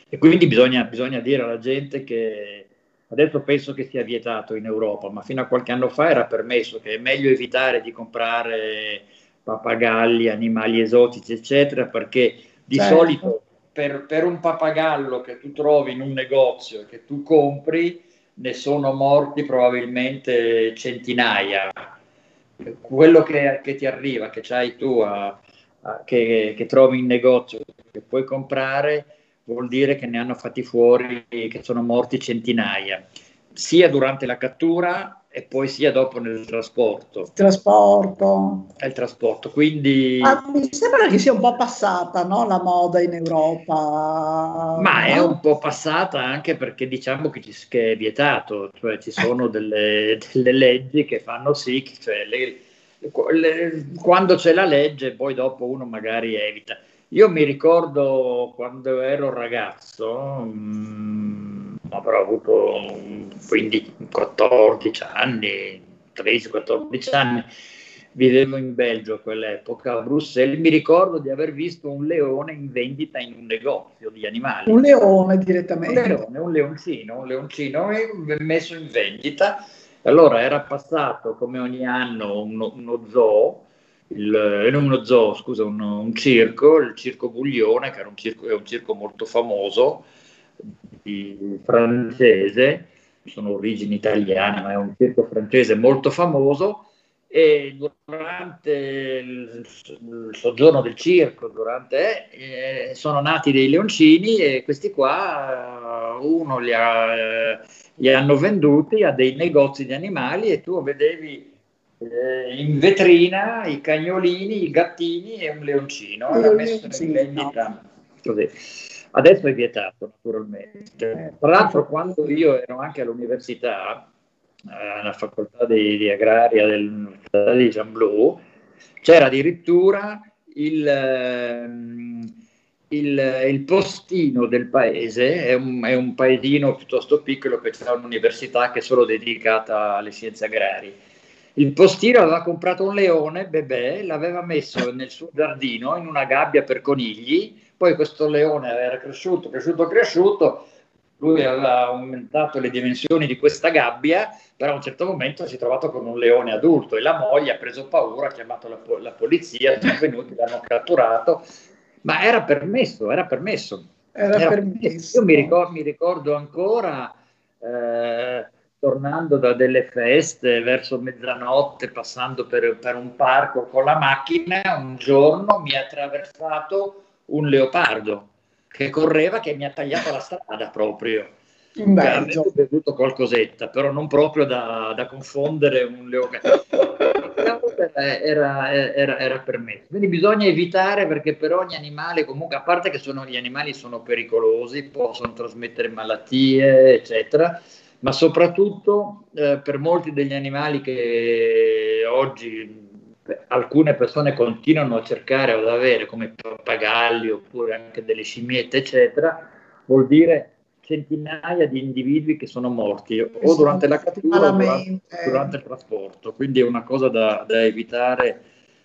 E quindi bisogna, bisogna dire alla gente che adesso penso che sia vietato in Europa, ma fino a qualche anno fa era permesso, che è meglio evitare di comprare pappagalli, animali esotici, eccetera, perché di Certo. solito per, per un pappagallo che tu trovi in un negozio e che tu compri, ne sono morti probabilmente centinaia. Quello che, che ti arriva, che c'hai tu, a- a- che, che trovi in negozio, che puoi comprare, vuol dire che ne hanno fatti fuori, che sono morti centinaia, sia durante la cattura e poi sia dopo nel trasporto. Trasporto. È il trasporto, quindi... Ah, mi sembra che sia un po' passata, no, la moda in Europa. Ma è un po' passata anche perché diciamo che, ci- che è vietato, cioè ci sono delle, delle leggi che fanno sì che cioè, le- le- quando c'è la legge poi dopo uno magari evita. Io mi ricordo quando ero ragazzo, mm, avrò avuto 15, 14 anni, 13-14 anni, vivevo in Belgio a quell'epoca, a Bruxelles, mi ricordo di aver visto un leone in vendita in un negozio di animali. Un leone Un direttamente. leone, un leoncino, un leoncino messo in vendita. Allora era passato come ogni anno uno, uno zoo, il, eh, non uno zoo, scusa, un, un circo, il circo Buglione, che era un circo, è un circo molto famoso, di- francese, sono origini italiane, ma è un circo francese molto famoso. E durante il, il soggiorno del circo, durante, eh, sono nati dei leoncini e questi qua, uno li, ha, li hanno venduti a dei negozi di animali e tu vedevi eh, in vetrina i cagnolini, i gattini e un leoncino. Era messo in vendita così. Adesso è vietato, naturalmente. Tra l'altro, quando io ero anche all'università, eh, alla facoltà di, di agraria dell'Università di Giamblu, c'era addirittura il, ehm, il, il postino del paese, è un, è un paesino piuttosto piccolo che c'è un'università che è solo dedicata alle scienze agrarie. Il postino aveva comprato un leone, bebè, l'aveva messo nel suo giardino in una gabbia per conigli, poi questo leone era cresciuto, cresciuto, cresciuto, lui aveva aumentato le dimensioni di questa gabbia, però a un certo momento si è trovato con un leone adulto e la moglie ha preso paura, ha chiamato la, la polizia, sono venuti, l'hanno catturato, ma era permesso, era permesso. Era Era permesso. Io mi ricordo, mi ricordo ancora, eh, tornando da delle feste verso mezzanotte, passando per, per un parco con la macchina, un giorno mi ha attraversato un leopardo che correva, che mi ha tagliato la strada proprio. In Belgio. avevo bevuto qualcosetta, però non proprio da, da confondere un leopardo. Era, era, era permesso. Quindi bisogna evitare perché per ogni animale, comunque, a parte che sono, gli animali sono pericolosi, possono trasmettere malattie, eccetera, ma soprattutto eh, per molti degli animali che oggi alcune persone continuano a cercare ad avere, come pappagalli oppure anche delle scimmiette, eccetera, vuol dire centinaia di individui che sono morti o durante la cattura o durante, il trasporto. Quindi è una cosa da, da evitare,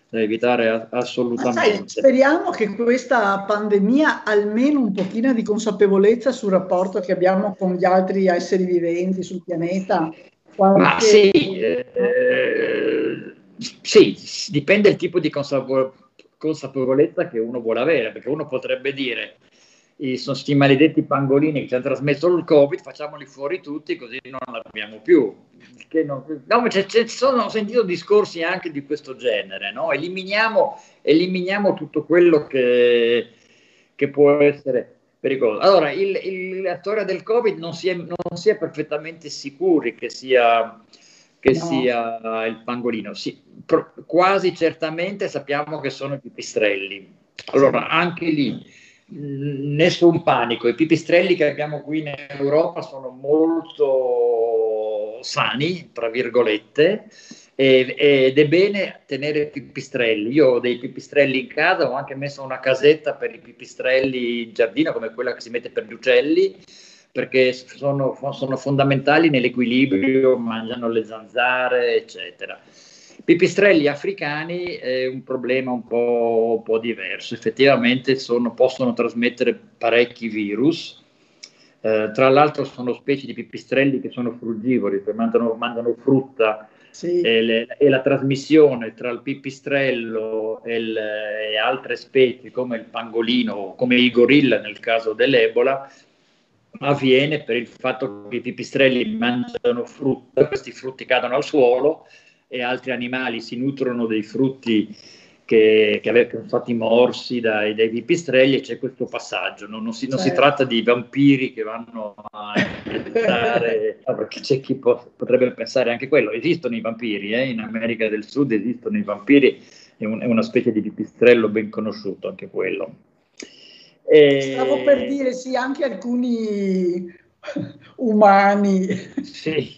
da evitare a- Ma sai, assolutamente. speriamo che questa pandemia almeno un pochino di consapevolezza sul rapporto che abbiamo con gli altri esseri viventi sul pianeta. Ma qualche- sì, eh, sì, dipende il tipo di consapevo- consapevolezza che uno vuole avere, perché uno potrebbe dire, sono sti maledetti pangolini che ci hanno trasmesso il Covid, facciamoli fuori tutti così non l'abbiamo più. Non- no, ma c'è- c'è- sono, ho sentito discorsi anche di questo genere, no? Eliminiamo, eliminiamo tutto quello che, che può essere pericoloso. Allora, il- il- la storia del Covid non si è, non si è perfettamente sicuri che sia, che No. sia il pangolino. Sì, pro- quasi certamente sappiamo che sono i pipistrelli. Allora, anche lì mh, nessun panico. I pipistrelli che abbiamo qui in Europa sono molto sani, tra virgolette, ed è bene tenere pipistrelli. Io ho dei pipistrelli in casa, ho anche messo una casetta per i pipistrelli in giardino, come quella che si mette per gli uccelli, perché sono, sono fondamentali nell'equilibrio, mangiano le zanzare, eccetera. Pipistrelli africani è un problema un po', un po diverso, effettivamente sono, possono trasmettere parecchi virus, eh, tra l'altro sono specie di pipistrelli che sono frugivori, cioè mangiano, mangiano frutta sì. e, le, e, la trasmissione tra il pipistrello e, il, e, altre specie come il pangolino, come i gorilla nel caso dell'Ebola, avviene per il fatto che i pipistrelli mangiano frutta, questi frutti cadono al suolo e altri animali si nutrono dei frutti che, che avevano stati morsi dai, dai, pipistrelli e c'è questo passaggio. Non, non, si, non certo. si, tratta di vampiri che vanno a inventare, <laughs> perché c'è chi po- potrebbe pensare anche quello. Esistono i vampiri, eh? in America del Sud esistono i vampiri, è, un, è una specie di pipistrello ben conosciuto anche quello. E... Stavo per dire sì, anche alcuni umani. Sì,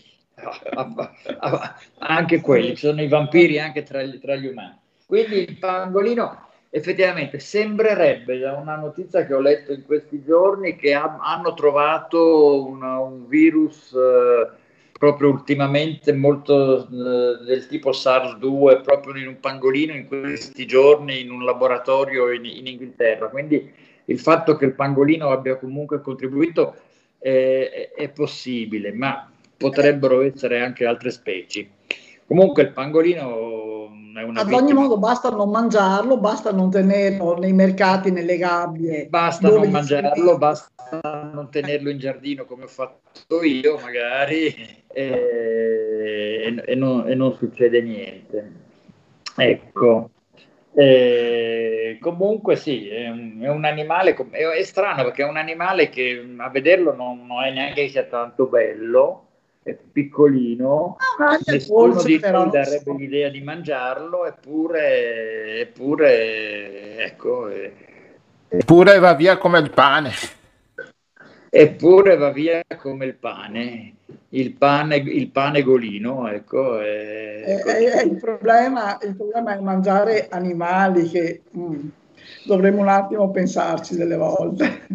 anche quelli, ci sono i vampiri anche tra, tra gli umani. Quindi il pangolino effettivamente sembrerebbe da una notizia che ho letto in questi giorni che ha, hanno trovato una, un virus eh, proprio ultimamente molto eh, del tipo SARS-2 proprio in un pangolino in questi giorni in un laboratorio in, in Inghilterra. Quindi il fatto che il pangolino abbia comunque contribuito eh, è possibile, ma potrebbero essere anche altre specie. Comunque il pangolino è una Ad ogni modo basta non mangiarlo, basta non tenerlo nei mercati, nelle gabbie. Basta non mangiarlo, basta non tenerlo in giardino come ho fatto io magari e, e, non, e non, succede niente. Ecco. E comunque sì, è un, è un animale, è, è, strano perché è un animale che a vederlo non, non è neanche sia tanto bello, è piccolino, ah, nessuno di noi darebbe l'idea di mangiarlo, eppure, eppure ecco... È, eppure va via come il pane. Eppure va via come il pane, il pane, il pane golino, ecco. È, è, è il, problema, il, problema, è mangiare animali che mm, dovremmo un attimo pensarci delle volte.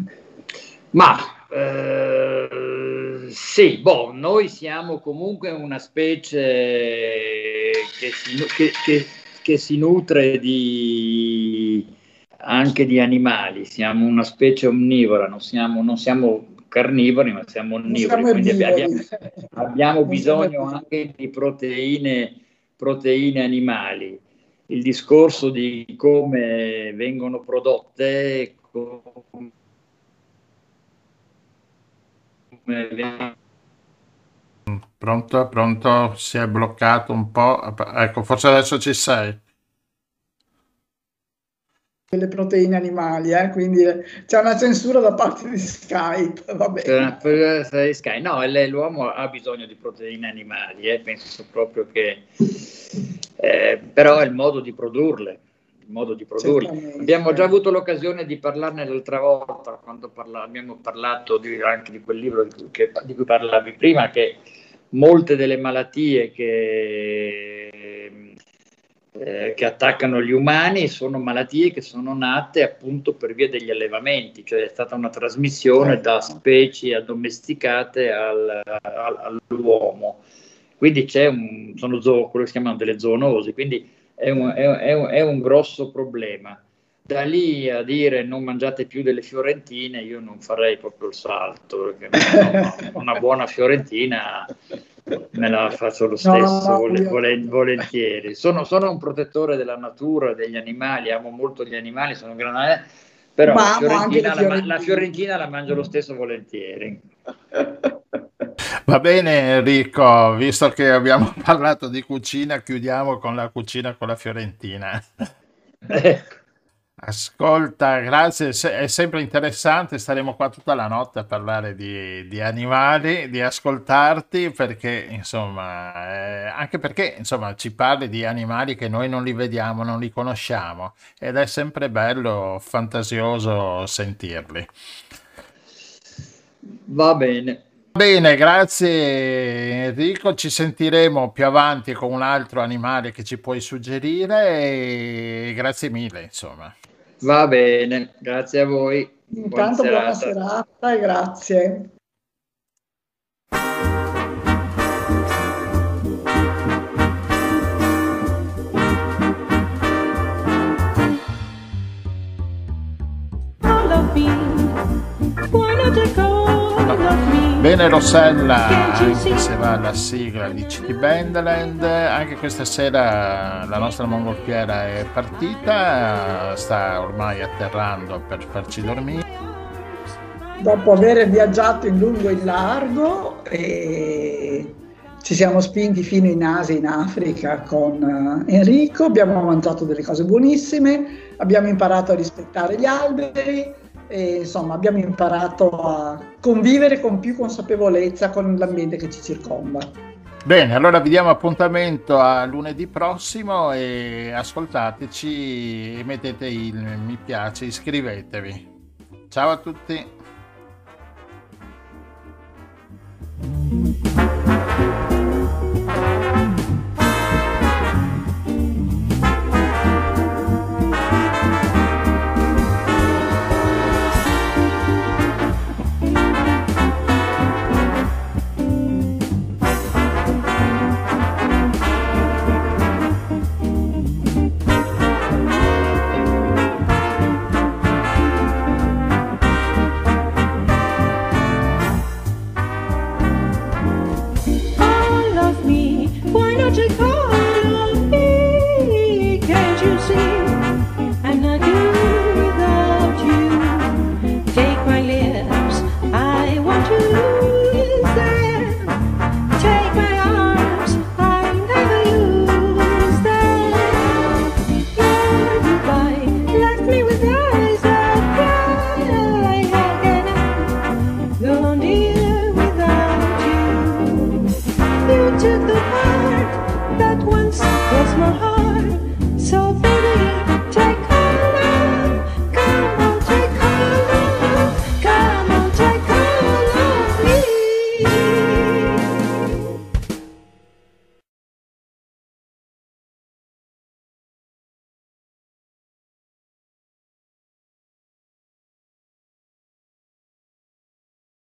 Ma eh, sì, boh, noi siamo comunque una specie che si, che, che, che si nutre di, anche di animali, siamo una specie omnivora, non siamo, non siamo carnivori, ma siamo onnivori, siamo quindi abbiamo, <laughs> abbiamo bisogno anche di proteine, proteine animali. Il discorso di come vengono prodotte, come Pronto, pronto, si è bloccato un po'. Ecco, forse adesso ci sei. Le proteine animali, eh? quindi c'è una censura da parte di Skype. Vabbè. Sky. No, l'uomo ha bisogno di proteine animali, eh? penso proprio che... Eh, però è il modo di produrle modo di produrli. Abbiamo già avuto l'occasione di parlarne l'altra volta, quando parla, abbiamo parlato di, anche di quel libro di, che, di cui parlavi prima, che molte delle malattie che, eh, che, attaccano gli umani sono malattie che sono nate appunto per via degli allevamenti, cioè è stata una trasmissione da certo. specie addomesticate al, al, all'uomo. Quindi c'è un, sono zoo, quello che si chiamano delle zoonosi, quindi è un, è, un, è un grosso problema. Da lì a dire non mangiate più delle fiorentine, io non farei proprio il salto, perché <laughs> una buona fiorentina me la faccio lo stesso, no, no, vol- volentieri. Sono, sono, un protettore della natura, degli animali, amo molto gli animali, sono un grande... Però la fiorentina, la, la fiorentina la mangio lo stesso volentieri. Va bene Enrico, visto che abbiamo <laughs> parlato di cucina, chiudiamo con la cucina con la Fiorentina. Ecco. Ascolta, grazie, è sempre interessante, staremo qua tutta la notte a parlare di, di animali, di ascoltarti, perché insomma, eh, anche perché insomma ci parli di animali che noi non li vediamo, non li conosciamo ed è sempre bello, fantasioso sentirli. Va bene, Bene, grazie Enrico, ci sentiremo più avanti con un altro animale che ci puoi suggerire e grazie mille, insomma. Va bene, grazie a voi. Intanto buona serata e grazie. Bene Rossella, anche se va alla sigla di City Bandland, anche questa sera la nostra mongolfiera è partita, sta ormai atterrando per farci dormire. Dopo aver viaggiato in lungo e in largo e ci siamo spinti fino in Asia, in Africa con eh, Enrico, abbiamo mangiato delle cose buonissime, abbiamo imparato a rispettare gli alberi, e insomma abbiamo imparato a convivere con più consapevolezza con l'ambiente che ci circonda. Bene, allora vi diamo appuntamento a lunedì prossimo e ascoltateci e mettete il mi piace, iscrivetevi. Ciao a tutti.